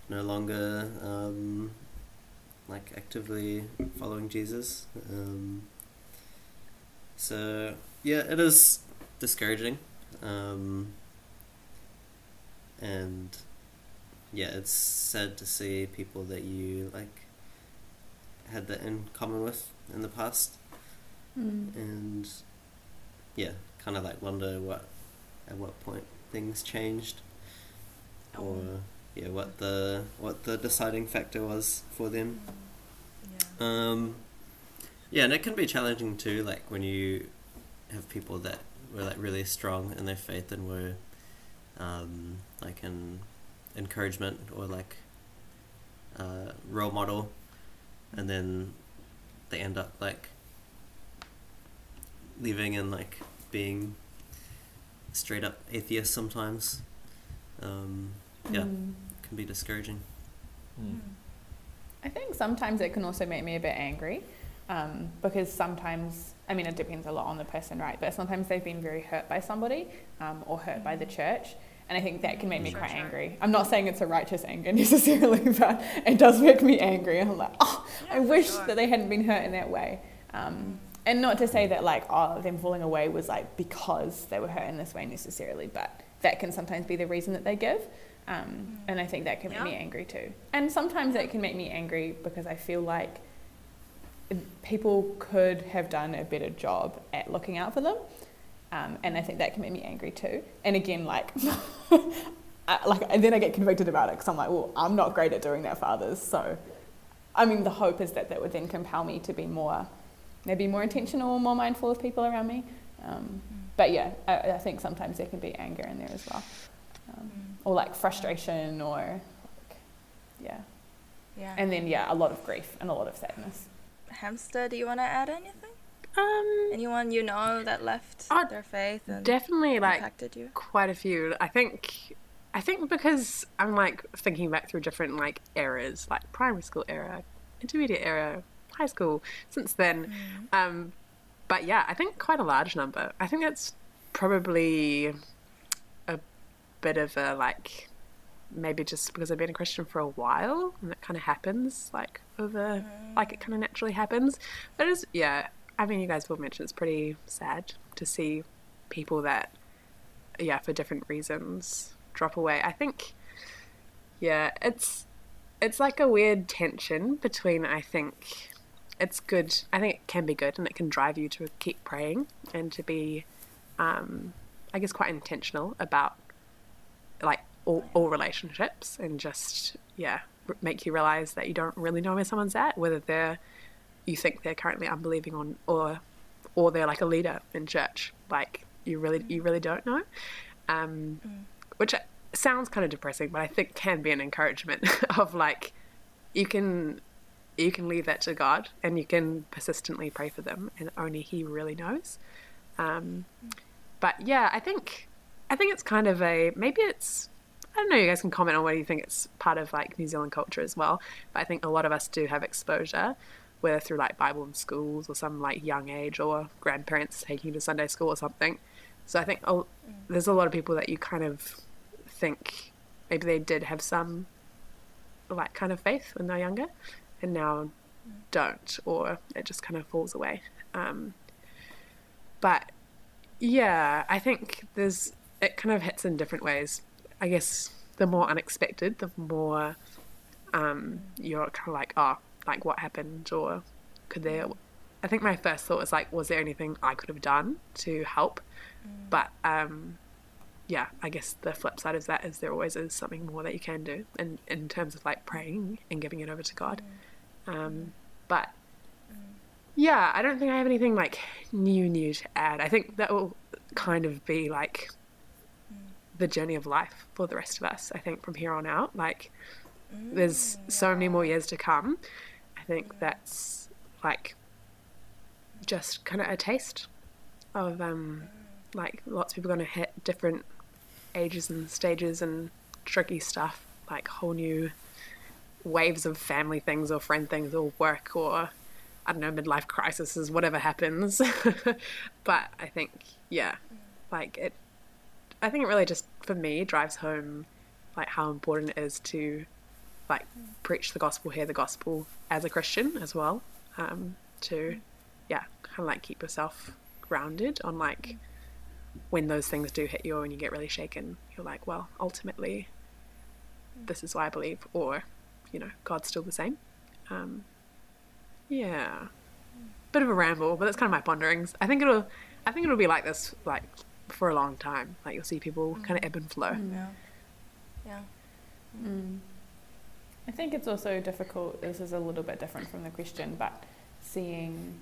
C: no longer um, like actively following Jesus. Um, so yeah, it is discouraging, um, and yeah, it's sad to see people that you like had that in common with in the past,
E: Mm.
C: and yeah, kind of like wonder what at what point things changed or yeah what the what the deciding factor was for them
A: Yeah.
C: um yeah and it can be challenging too like when you have people that were like really strong in their faith and were um like an encouragement or like uh, role model, and then they end up like leaving and like being straight up atheists sometimes. Um, yeah,
E: Mm.
C: can be discouraging.
D: Mm.
E: I think sometimes it can also make me a bit angry um, because sometimes, I mean, it depends a lot on the person, right? But sometimes they've been very hurt by somebody um, or hurt by the church. And I think that can make me
A: Sure,
E: quite
A: sure.
E: angry. I'm not saying it's a righteous anger [LAUGHS] necessarily, but it does make me angry. I'm like, oh, I
A: Yeah, for
E: wish
A: sure.
E: that they hadn't been hurt in that way. Um, and not to say that like, oh, them falling away was like because they were hurt in this way necessarily, but that can sometimes be the reason that they give. Um, and I think that can make me angry too. And sometimes it can make me angry because I feel like people could have done a better job at looking out for them. Um, and I think that can make me angry too. And again, like, [LAUGHS] I, like, and then I get convicted about it because I'm like, well, I'm not great at doing that for others. So, I mean, the hope is that that would then compel me to be more, maybe more intentional, more mindful of people around me. Um, but yeah, I, I think sometimes there can be anger in there as well, um, or like frustration, or like, yeah,
A: Yeah.
E: and then yeah, a lot of grief and a lot of sadness.
A: Hamster, do you want to add anything?
B: Um,
A: Anyone you know that left
B: Uh,
A: their faith and
B: definitely like
A: impacted you?
B: quite a few. I think I think because I'm like thinking back through different like eras, like primary school era, intermediate era, high school. Since then, um, but yeah, I think quite a large number. I think that's probably a bit of a like maybe just because I've been a Christian for a while and that kind of happens like over like it kind of naturally happens. But it's yeah. I mean, you guys will mention it's pretty sad to see people that yeah for different reasons drop away i think yeah it's it's like a weird tension between i think it's good. I think it can be good and it can drive you to keep praying and to be um i guess quite intentional about like all, all relationships and just yeah r- make you realize that you don't really know where someone's at whether they're you think they're currently unbelieving on or or they're like a leader in church. Like you really you really don't know. Um which sounds kind of depressing but i think can be an encouragement [LAUGHS] of like you can you can leave that to god and you can persistently pray for them and only he really knows um but yeah i think i think it's kind of a maybe it's I don't know. You guys can comment on whether you think it's part of like New Zealand culture as well. But I think a lot of us do have exposure, whether through like Bible in schools or some like young age or grandparents taking you to Sunday school or something. So I think a, there's a lot of people that you kind of think maybe they did have some like kind of faith when they're younger, and now don't, or it just kind of falls away. Um, but yeah, I think there's it kind of hits in different ways. I guess the more unexpected, the more um, you're kind of like, oh, like what happened, or could there? I think my first thought was like, was there anything I could have done to help? But um, yeah, I guess the flip side of that is there always is something more that you can do, in in terms of like praying and giving it over to God. Um, but yeah, I don't think I have anything like new new to add. I think that will kind of be like the journey of life for the rest of us. I think from here on out, like there's so many more years to come. I think that's like just kind of a taste of um like lots of people going to hit different ages and stages and tricky stuff, like whole new waves of family things or friend things or work or I don't know midlife crises, whatever happens. [LAUGHS] but I think yeah, like it. I think it really just for me drives home like how important it is to like preach the gospel, hear the gospel as a Christian as well. Um, to yeah, kind of like keep yourself grounded on like when those things do hit you and you get really shaken, you're like, well, ultimately, this is why I believe, or you know, God's still the same. Um, yeah, bit of a ramble, but that's kind of my ponderings. I think it'll, I think it'll be like this like for a long time. Like you'll see people kind of ebb and flow.
A: Yeah. Yeah.
E: Mm. I think it's also difficult. This is a little bit different from the question, but seeing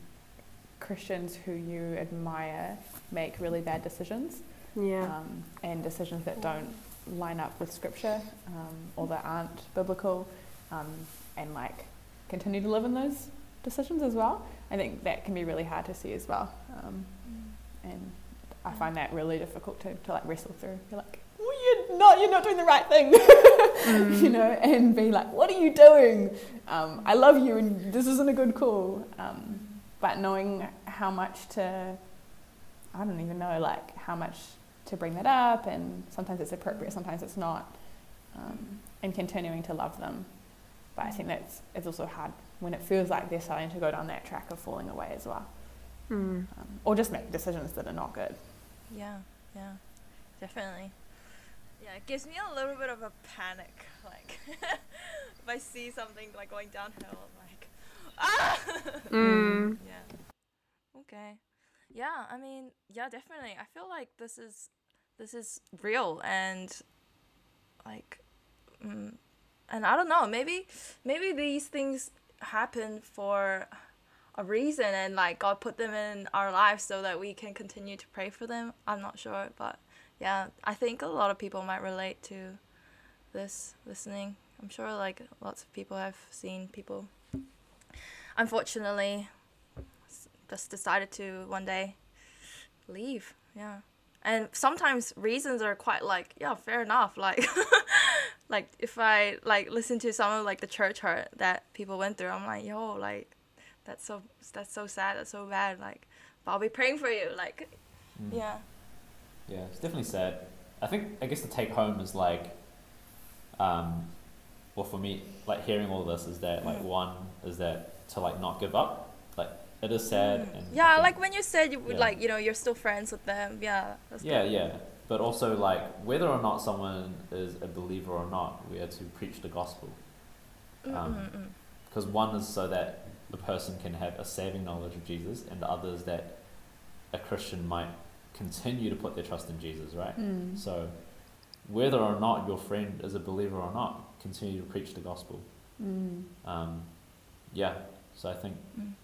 E: Christians who you admire make really bad decisions
B: Yeah.
E: um, and decisions that don't line up with scripture um, or that aren't biblical. Um, and like continue to live in those decisions as well. I think that can be really hard to see as well. Um, and I find that really difficult to, to like wrestle through. You're like, well, you're not, you're not doing the right thing, [LAUGHS] you know, and be like, what are you doing? Um, I love you, and this isn't a good call. Um, but knowing how much to, I don't even know, like how much to bring that up, and sometimes it's appropriate, sometimes it's not, um, and continuing to love them. But I think that's it's also hard when it feels like they're starting to go down that track of falling away as well,
B: Mm.
E: um, or just make decisions that are not good.
A: Yeah, yeah, definitely. Yeah, it gives me a little bit of a panic. Like, [LAUGHS] if I see something like going downhill, I'm like, [LAUGHS] ah!
B: Mm. [LAUGHS]
A: yeah. Okay. Yeah, I mean, yeah, definitely. I feel like this is this is real and like mm, and I don't know, maybe maybe these things happen for a reason and like God put them in our lives so that we can continue to pray for them. I'm not sure, but yeah, I think a lot of people might relate to this listening. I'm sure like lots of people have seen people unfortunately just decided to one day leave. Yeah. And sometimes reasons are quite like, yeah, fair enough. Like [LAUGHS] like if I like listen to some of like the church hurt that people went through, I'm like, yo, like that's so that's so sad, that's so bad. Like but I'll be praying for you. Like
D: Mm.
A: yeah.
D: Yeah, it's definitely sad. I think I guess the take home is like, um, well for me, like hearing all this is that like
A: Mm.
D: one is that to like not give up. Like it is sad
A: Mm.
D: and
A: Yeah,
D: think-
A: like when you said you would
D: Yeah.
A: like, you know, you're still friends with them. Yeah. That's
D: yeah,
A: good.
D: yeah. But also like whether or not someone is a believer or not, we are to preach the gospel.
A: Mm,
D: Um. Because one is so that the person can have a saving knowledge of Jesus, and the other is that a Christian might continue to put their trust in Jesus, right?
E: Mm.
D: So, whether or not your friend is a believer or not, continue to preach the gospel.
E: Mm.
D: Um, yeah, so I think
A: Mm.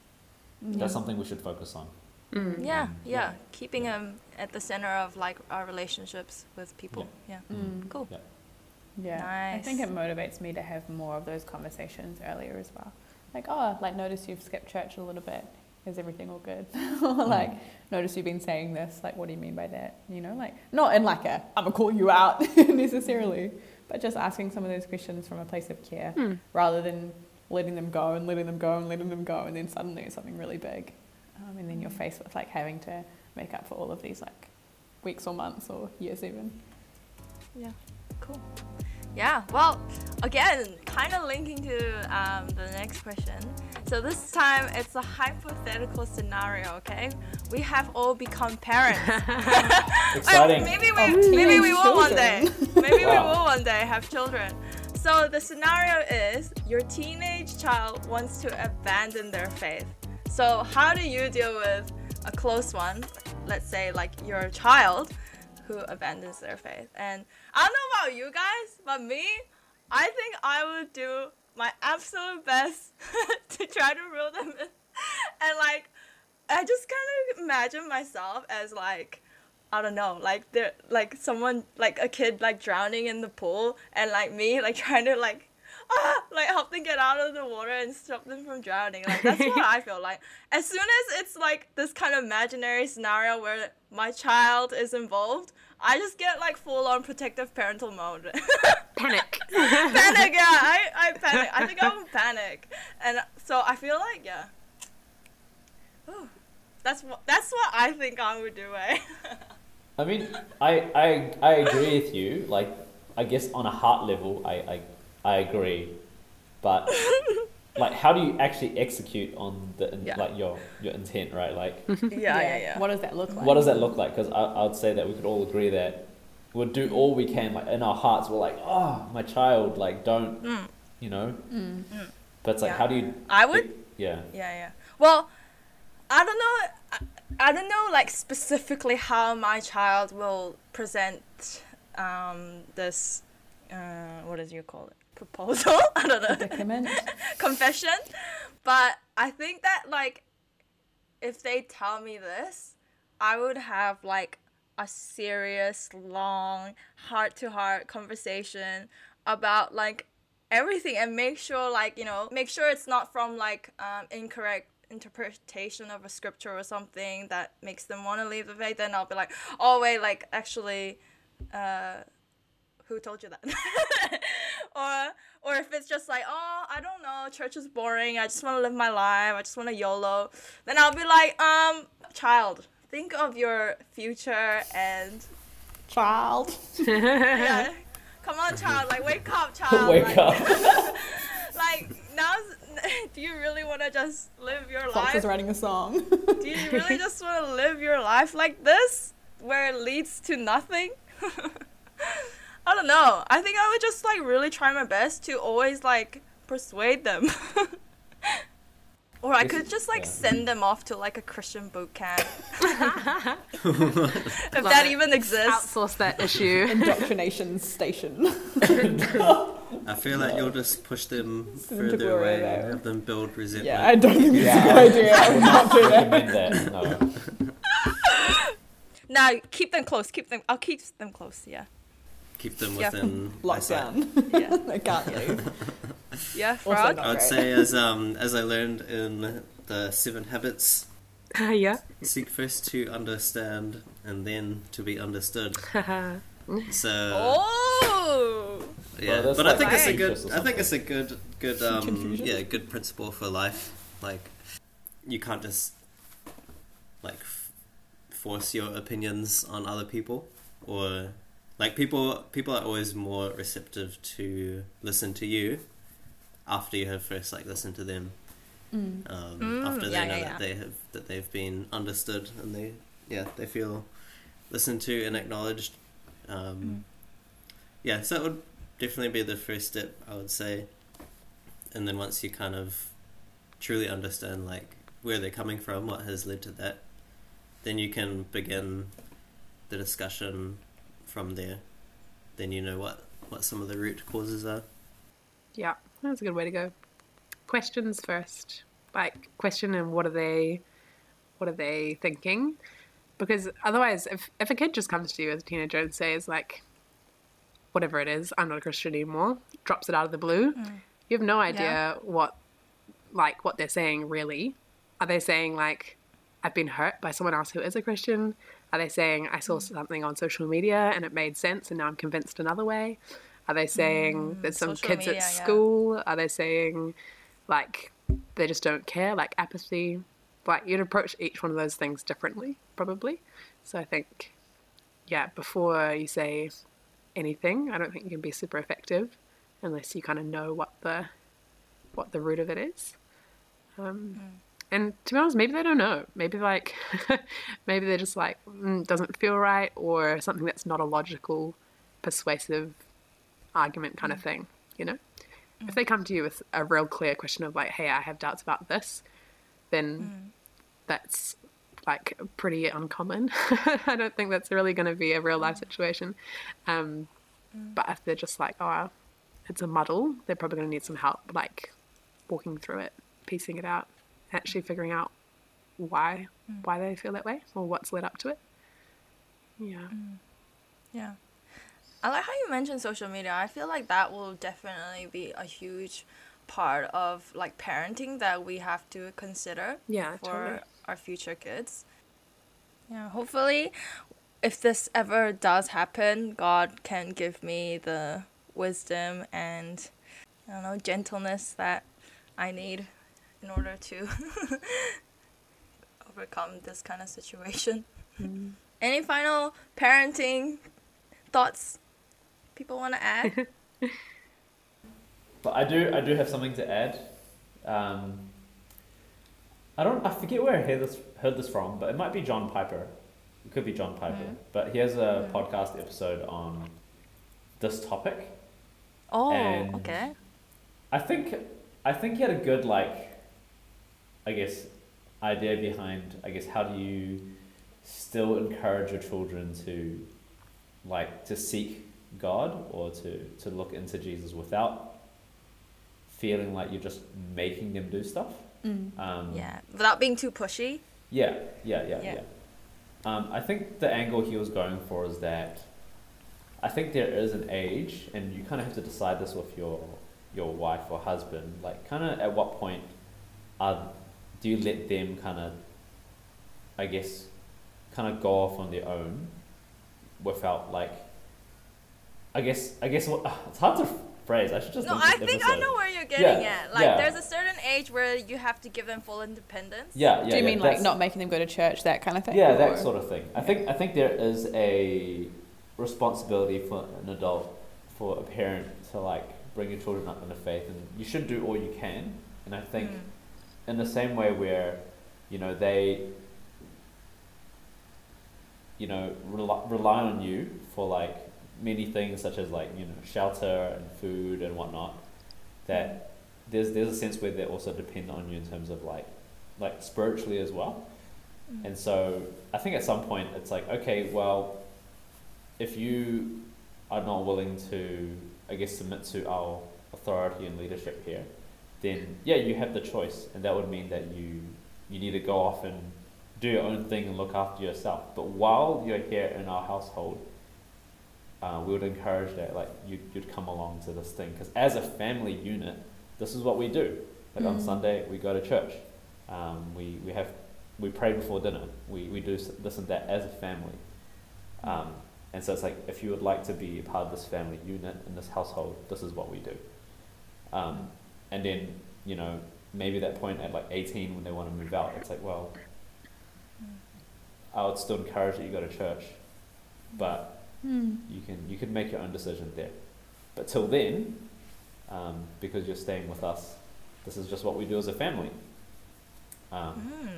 D: that's something we should focus on.
B: Mm.
A: Yeah,
D: Um,
A: yeah,
D: yeah.
A: keeping them at the center of like our relationships with people. Yeah,
E: Mm.
A: cool.
D: Yeah.
E: Yeah. I think it motivates me to have more of those conversations earlier as well. Like, oh, like notice you've skipped church a little bit. Is everything all good? [LAUGHS] or like, notice you've been saying this. Like, what do you mean by that? You know, like not in like a I'm gonna call you out [LAUGHS] necessarily, but just asking some of those questions from a place of care rather than letting them go and letting them go and letting them go and then suddenly it's something really big, um, and then you're faced with like having to make up for all of these like weeks or months or years even.
A: Yeah, cool. Yeah, well, again, kind of linking to um, the next question. So this time it's a hypothetical scenario, okay? We have all become parents. [LAUGHS] [LAUGHS]
D: Exciting.
A: maybe we,
E: Of
A: maybe we
E: teenage
A: will one day.
E: children. [LAUGHS]
A: Maybe we will one day have children. So the scenario is your teenage child wants to abandon their faith. So how do you deal with a close one? Let's say like your child who abandons their faith. And I don't know about you guys, but me, I think I would do my absolute best [LAUGHS] to try to reel them in. And like I just kind of imagine myself as like I don't know, like there, like someone, like a kid, like drowning in the pool, and like me, like trying to like, ah, [LAUGHS] like help them get out of the water and stop them from drowning. Like that's what I feel like. As soon as it's like this kind of imaginary scenario where my child is involved, I just get like full on protective parental mode. [LAUGHS]
B: Panic.
A: panic, yeah, I, I panic. I think I would [LAUGHS] panic, and so I feel like yeah. Ooh, that's what that's what I think I would do. Eh?
D: I mean, I, I, I agree with you. Like, I guess on a heart level, I, I, I agree. But, [LAUGHS] like, how do you actually execute on the in-
A: Yeah.
D: like your your intent, right? Like, [LAUGHS]
A: yeah, yeah, yeah.
E: What does that look like?
D: what does that look like? Because I, I would say that we could all agree that we'll do all we can. Like in our hearts, we're like, oh, my child, like, don't,
A: Mm.
D: you know.
E: Mm.
D: But it's like,
A: Yeah.
D: how do you?
A: I would
D: Yeah.
A: Yeah, yeah. Well, I don't know. I, I don't know, like specifically how my child will present um, this. Uh, what did you call it? Proposal? [LAUGHS] I don't know.
E: Predicament. [LAUGHS]
A: Confession. But I think that like, if they tell me this, I would have like a serious, long, heart to heart conversation about like everything and make sure like you know make sure it's not from like um, incorrect interpretation of a scripture or something that makes them want to leave the faith then i'll be like oh wait like actually uh who told you that [LAUGHS] or or if it's just like oh i don't know church is boring i just want to live my life i just want to yolo then i'll be like um child think of your future and
E: Child. [LAUGHS]
A: yeah come on child like wake up child [LAUGHS]
D: Wake
A: like,
D: up.
A: like now do you really want to just live your
E: Fox is
A: life
E: writing a song.
A: do you really just want to live your life like this where it leads to nothing i don't know i think i would just like really try my best to always like persuade them [LAUGHS] or i could just like
D: yeah.
A: send them off to like a christian boot camp [LAUGHS] [LAUGHS] if
B: Love
A: that
B: it.
A: even exists
B: Outsource that issue.
E: Indoctrination station.
C: I feel like you'll just push them
E: Send them
C: further away and
E: there.
C: have them build resentment.
E: yeah, I don't think it's
D: Yeah.
E: a good idea. I would not do that.
D: recommend that. No.
A: now keep them close keep them i'll keep them close yeah
C: Keep them within [LAUGHS] eyesight.
E: Lockdown. [LAUGHS]
A: yeah
E: they can't [LAUGHS] leave.
A: yeah
E: Also
A: frog
C: I would
E: great.
C: say as um as I learned in the Seven Habits,
B: yeah.
C: seek first to understand and then to be understood. So
A: oh
C: yeah,
D: Well, that's
C: but I think it's a good. I think it's a good good um
E: Confucius?
C: yeah good principle for life. Like you can't just like f- force your opinions on other people or like people people are always more receptive to listen to you after you have first like listened to them um,
A: Mm,
C: after they
A: yeah,
C: know
A: yeah,
C: that
A: yeah.
C: they have that they've been understood and they yeah they feel listened to and acknowledged
A: Mm.
C: um, yeah so that would definitely be the first step I would say and then once you kind of truly understand like where they're coming from what has led to that then you can begin the discussion from there then you know what what some of the root causes are
B: Yeah, that's a good way to go. Questions first. Like question and what are they what are they thinking? Because otherwise if if a kid just comes to you as a teenager and says like whatever it is, I'm not a Christian anymore, drops it out of the blue, mm. you have no idea what like what they're saying really. Are they saying like I've been hurt by someone else who is a Christian? Are they saying I saw mm. something on social media and it made sense and now I'm convinced another way? Are they saying mm, there's some kids
A: media,
B: at
A: yeah.
B: school? Are they saying like they just don't care, like apathy? Like you'd approach each one of those things differently, probably. So I think, yeah, before you say anything, I don't think you can be super effective unless you kind of know what the what the root of it is. Um, mm. And to be honest, maybe they don't know. Maybe like, [LAUGHS] maybe they're just like mm, doesn't feel right, or something that's not a logical, persuasive argument kind of mm. thing. You know, if they mm. come to you with a real clear question of like, "Hey, I have doubts about this," then mm. that's like pretty uncommon. [LAUGHS] I don't think that's really going to be a real life situation. Um, But if they're just like, "Oh, it's a muddle," they're probably going to need some help, like walking through it, piecing it out, actually figuring out why why they feel that way or what's led up to it. Yeah. Mm.
A: Yeah. I like how you mentioned social media. I feel like that will definitely be a huge part of like parenting that we have to consider
B: Yeah,
A: for
B: totally.
A: our future kids. Yeah, hopefully if this ever does happen, God can give me the wisdom and I don't know, gentleness that I need in order to [LAUGHS] overcome this kind of situation. Mm-hmm. Any final parenting thoughts people want to add? [LAUGHS]
D: But I do, I do have something to add. Um, I don't, I forget where I heard this, heard this from, but it might be John Piper. It could be John Piper. Mm-hmm. But he has a mm-hmm. podcast episode on this topic.
A: oh,
D: And-
A: okay.
D: I think, I think he had a good like, I guess, idea behind. I guess how do you still encourage your children to, like, to seek God or to to look into Jesus without feeling like you're just making them do stuff. Um,
A: Yeah, without being too pushy.
D: yeah, yeah, yeah,
A: Yeah.
D: yeah. Um, I think the angle he was going for is that I think there is an age, and you kind of have to decide this with your your wife or husband, like kind of at what point are do you let them kind of, I guess, kind of go off on their own without like, I guess I guess what it's hard to phrase. I should just
A: No, I
D: this
A: think I know where you're getting
D: Yeah,
A: at. Like,
D: yeah.
A: there's a certain age where you have to give them full independence.
D: Yeah, yeah.
E: Do you
D: yeah,
E: mean like
D: that's-
E: not making them go to church, that kind of thing?
D: Yeah,
E: or-
D: that sort of thing. I think I think there is a responsibility for an adult, for a parent to like bring your children up in the faith, and you should do all you can. And I think
A: Mm.
D: In the same way where, you know, they, you know, rely, rely on you for like many things such as like you know shelter and food and whatnot, that there's there's a sense where they also depend on you in terms of like like spiritually as well. Mm. And so I think at some point it's like, okay, well, if you are not willing to, I guess, submit to our authority and leadership here, then yeah, you have the choice, and that would mean that you you need to go off and do your own thing and look after yourself. But while you're here in our household, uh, we would encourage that like you you'd come along to this thing because as a family unit, this is what we do. Like on
E: Mm.
D: Sunday, we go to church. Um, we we have we pray before dinner. We we do this and that as a family. Um, and so it's like if you would like to be a part of this family unit in this household, this is what we do. Um, and then you know maybe that point at like 18 when they want to move out, it's like well, I would still encourage that you go to church, but
E: Hmm.
D: you can you can make your own decision there. But till then, um, because you're staying with us, this is just what we do as a family. Um,
A: Mm.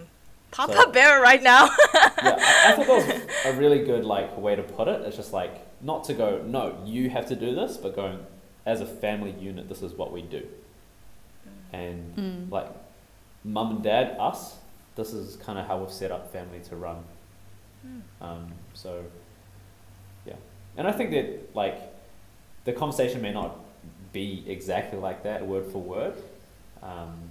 A: Papa
D: So-
A: Bear right now. [LAUGHS]
D: yeah, I, I thought that was a really good like way to put it. It's just like not to go, no, you have to do this, but going as a family unit, this is what we do. And
E: Mm.
D: like mum and dad, us, this is kind of how we've set up family to run. Um, so yeah, and I think that like the conversation may not be exactly like that, word for word. Um,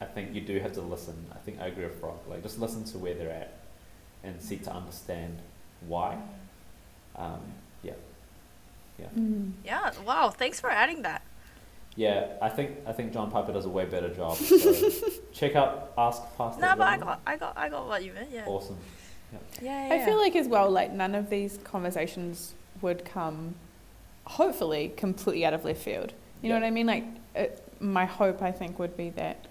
D: I think you do have to listen. I think I agree with Frog. Like just listen to where they're at and seek to understand why. Um, yeah, yeah,
E: Mm.
A: yeah. Wow. Thanks for adding that.
D: Yeah. I think I think John Piper does a way better job. [LAUGHS] So check out Ask Pastor.
A: No, but I got, I got, I got what you meant. Yeah.
D: awesome.
A: Yeah, yeah.
E: I feel like as well, like none of these conversations would come, hopefully, completely out of left field. You know what I mean? Like, it, my hope, I think, would be that,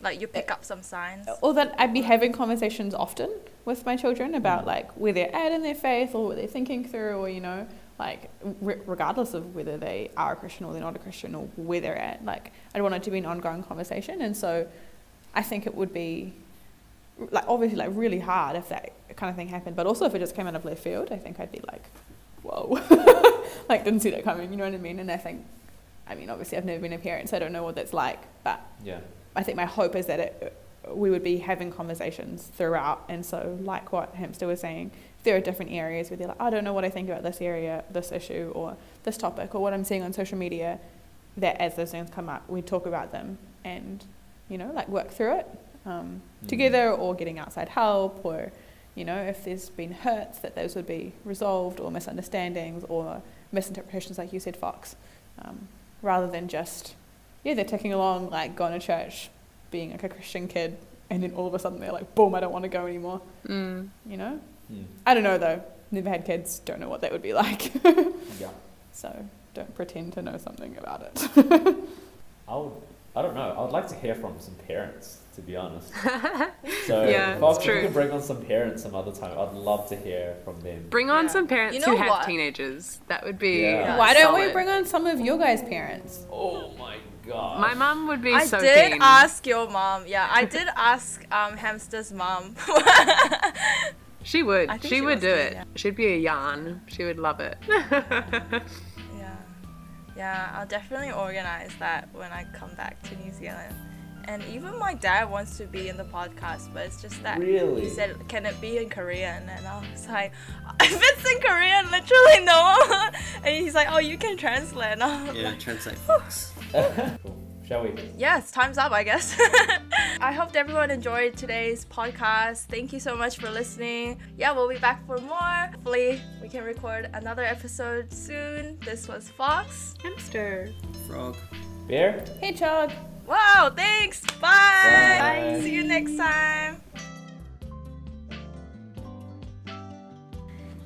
A: like you pick up some signs.
E: or that I'd be having conversations often with my children about
D: Mm.
E: like where they're at in their faith or what they're thinking through, or you know, like re- regardless of whether they are a Christian or they're not a Christian or where they're at. Like, I'd want it to be an ongoing conversation, and so I think it would be like obviously like really hard if that kind of thing happened, but also if it just came out of left field, I think I'd be like, whoa, [LAUGHS] like didn't see that coming. You know what I mean? And I think, I mean, obviously I've never been a parent, so I don't know what that's like, but
D: Yeah,
E: I think my hope is that it, we would be having conversations throughout. And so, like what Hamster was saying, there are different areas where they're like, I don't know what I think about this area, this issue, or this topic, or what I'm seeing on social media, that as those things come up, we talk about them and, you know, like work through it um,
D: Mm.
E: together or getting outside help or, you know, if there's been hurts, that those would be resolved or misunderstandings or misinterpretations, like you said, Fox, um, rather than just, yeah, they're ticking along, like going to church, being like a Christian kid, and then all of a sudden they're like, boom, I don't want to go anymore.
B: Mm.
E: You know?
D: Mm.
E: I don't know though. Never had kids, don't know what that would be like.
D: yeah. [LAUGHS]
E: so don't pretend to know something about it.
D: I would, I don't know. I would like to hear from some parents, to be honest. [LAUGHS] So,
B: Yeah,
D: Fox,
B: it's
D: if you
B: true.
D: could bring on some parents some other time, I'd love to hear from them.
B: Bring on
A: Yeah.
B: some parents
A: You know
B: who have teenagers. That would be.
D: Yeah.
E: Why don't we bring on some of your guys' parents?
D: Oh my god.
B: My mom would be
A: I
B: so
A: did
B: keen.
A: ask your mom. Yeah, I did [LAUGHS] ask um, Hamster's mom.
B: She would.
A: I think
B: She,
A: she
B: would do it.
A: yeah.
B: She'd be a yarn. She would love it. [LAUGHS]
A: yeah. Yeah, I'll definitely organize that when I come back to New Zealand. And even my dad wants to be in the podcast, but it's just that
D: Really?
A: he said, "Can it be in Korean?" And I was like, [LAUGHS] "If it's in Korean, literally no." [LAUGHS] and he's like, "Oh, you can translate." And I'm
C: Yeah,
A: like,
C: translate Fox.
D: cool. Shall we?
A: Yes, time's up, I guess. [LAUGHS] I hope everyone enjoyed today's podcast. Thank you so much for listening. Yeah, we'll be back for more. Hopefully, we can record another episode soon. This was Fox.
B: Hamster.
C: Frog.
D: Bear?
E: Hedgehog.
A: Wow, thanks. Bye.
D: Bye.
A: See you next time.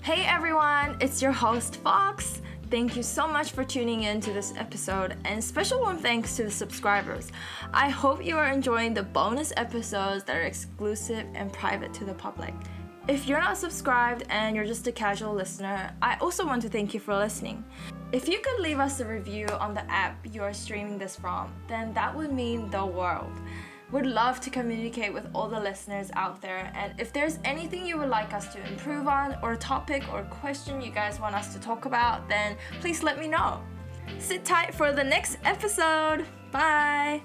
A: Hey everyone, it's your host Fox. Thank you so much for tuning in to this episode, and special warm thanks to the subscribers. I hope you are enjoying the bonus episodes that are exclusive and private to the public. If you're not subscribed and you're just a casual listener, I also want to thank you for listening. If you could leave us a review on the app you are streaming this from, then that would mean the world. Would love to communicate with all the listeners out there, and if there's anything you would like us to improve on, or a topic or question you guys want us to talk about, then please let me know. Sit tight for the next episode. Bye.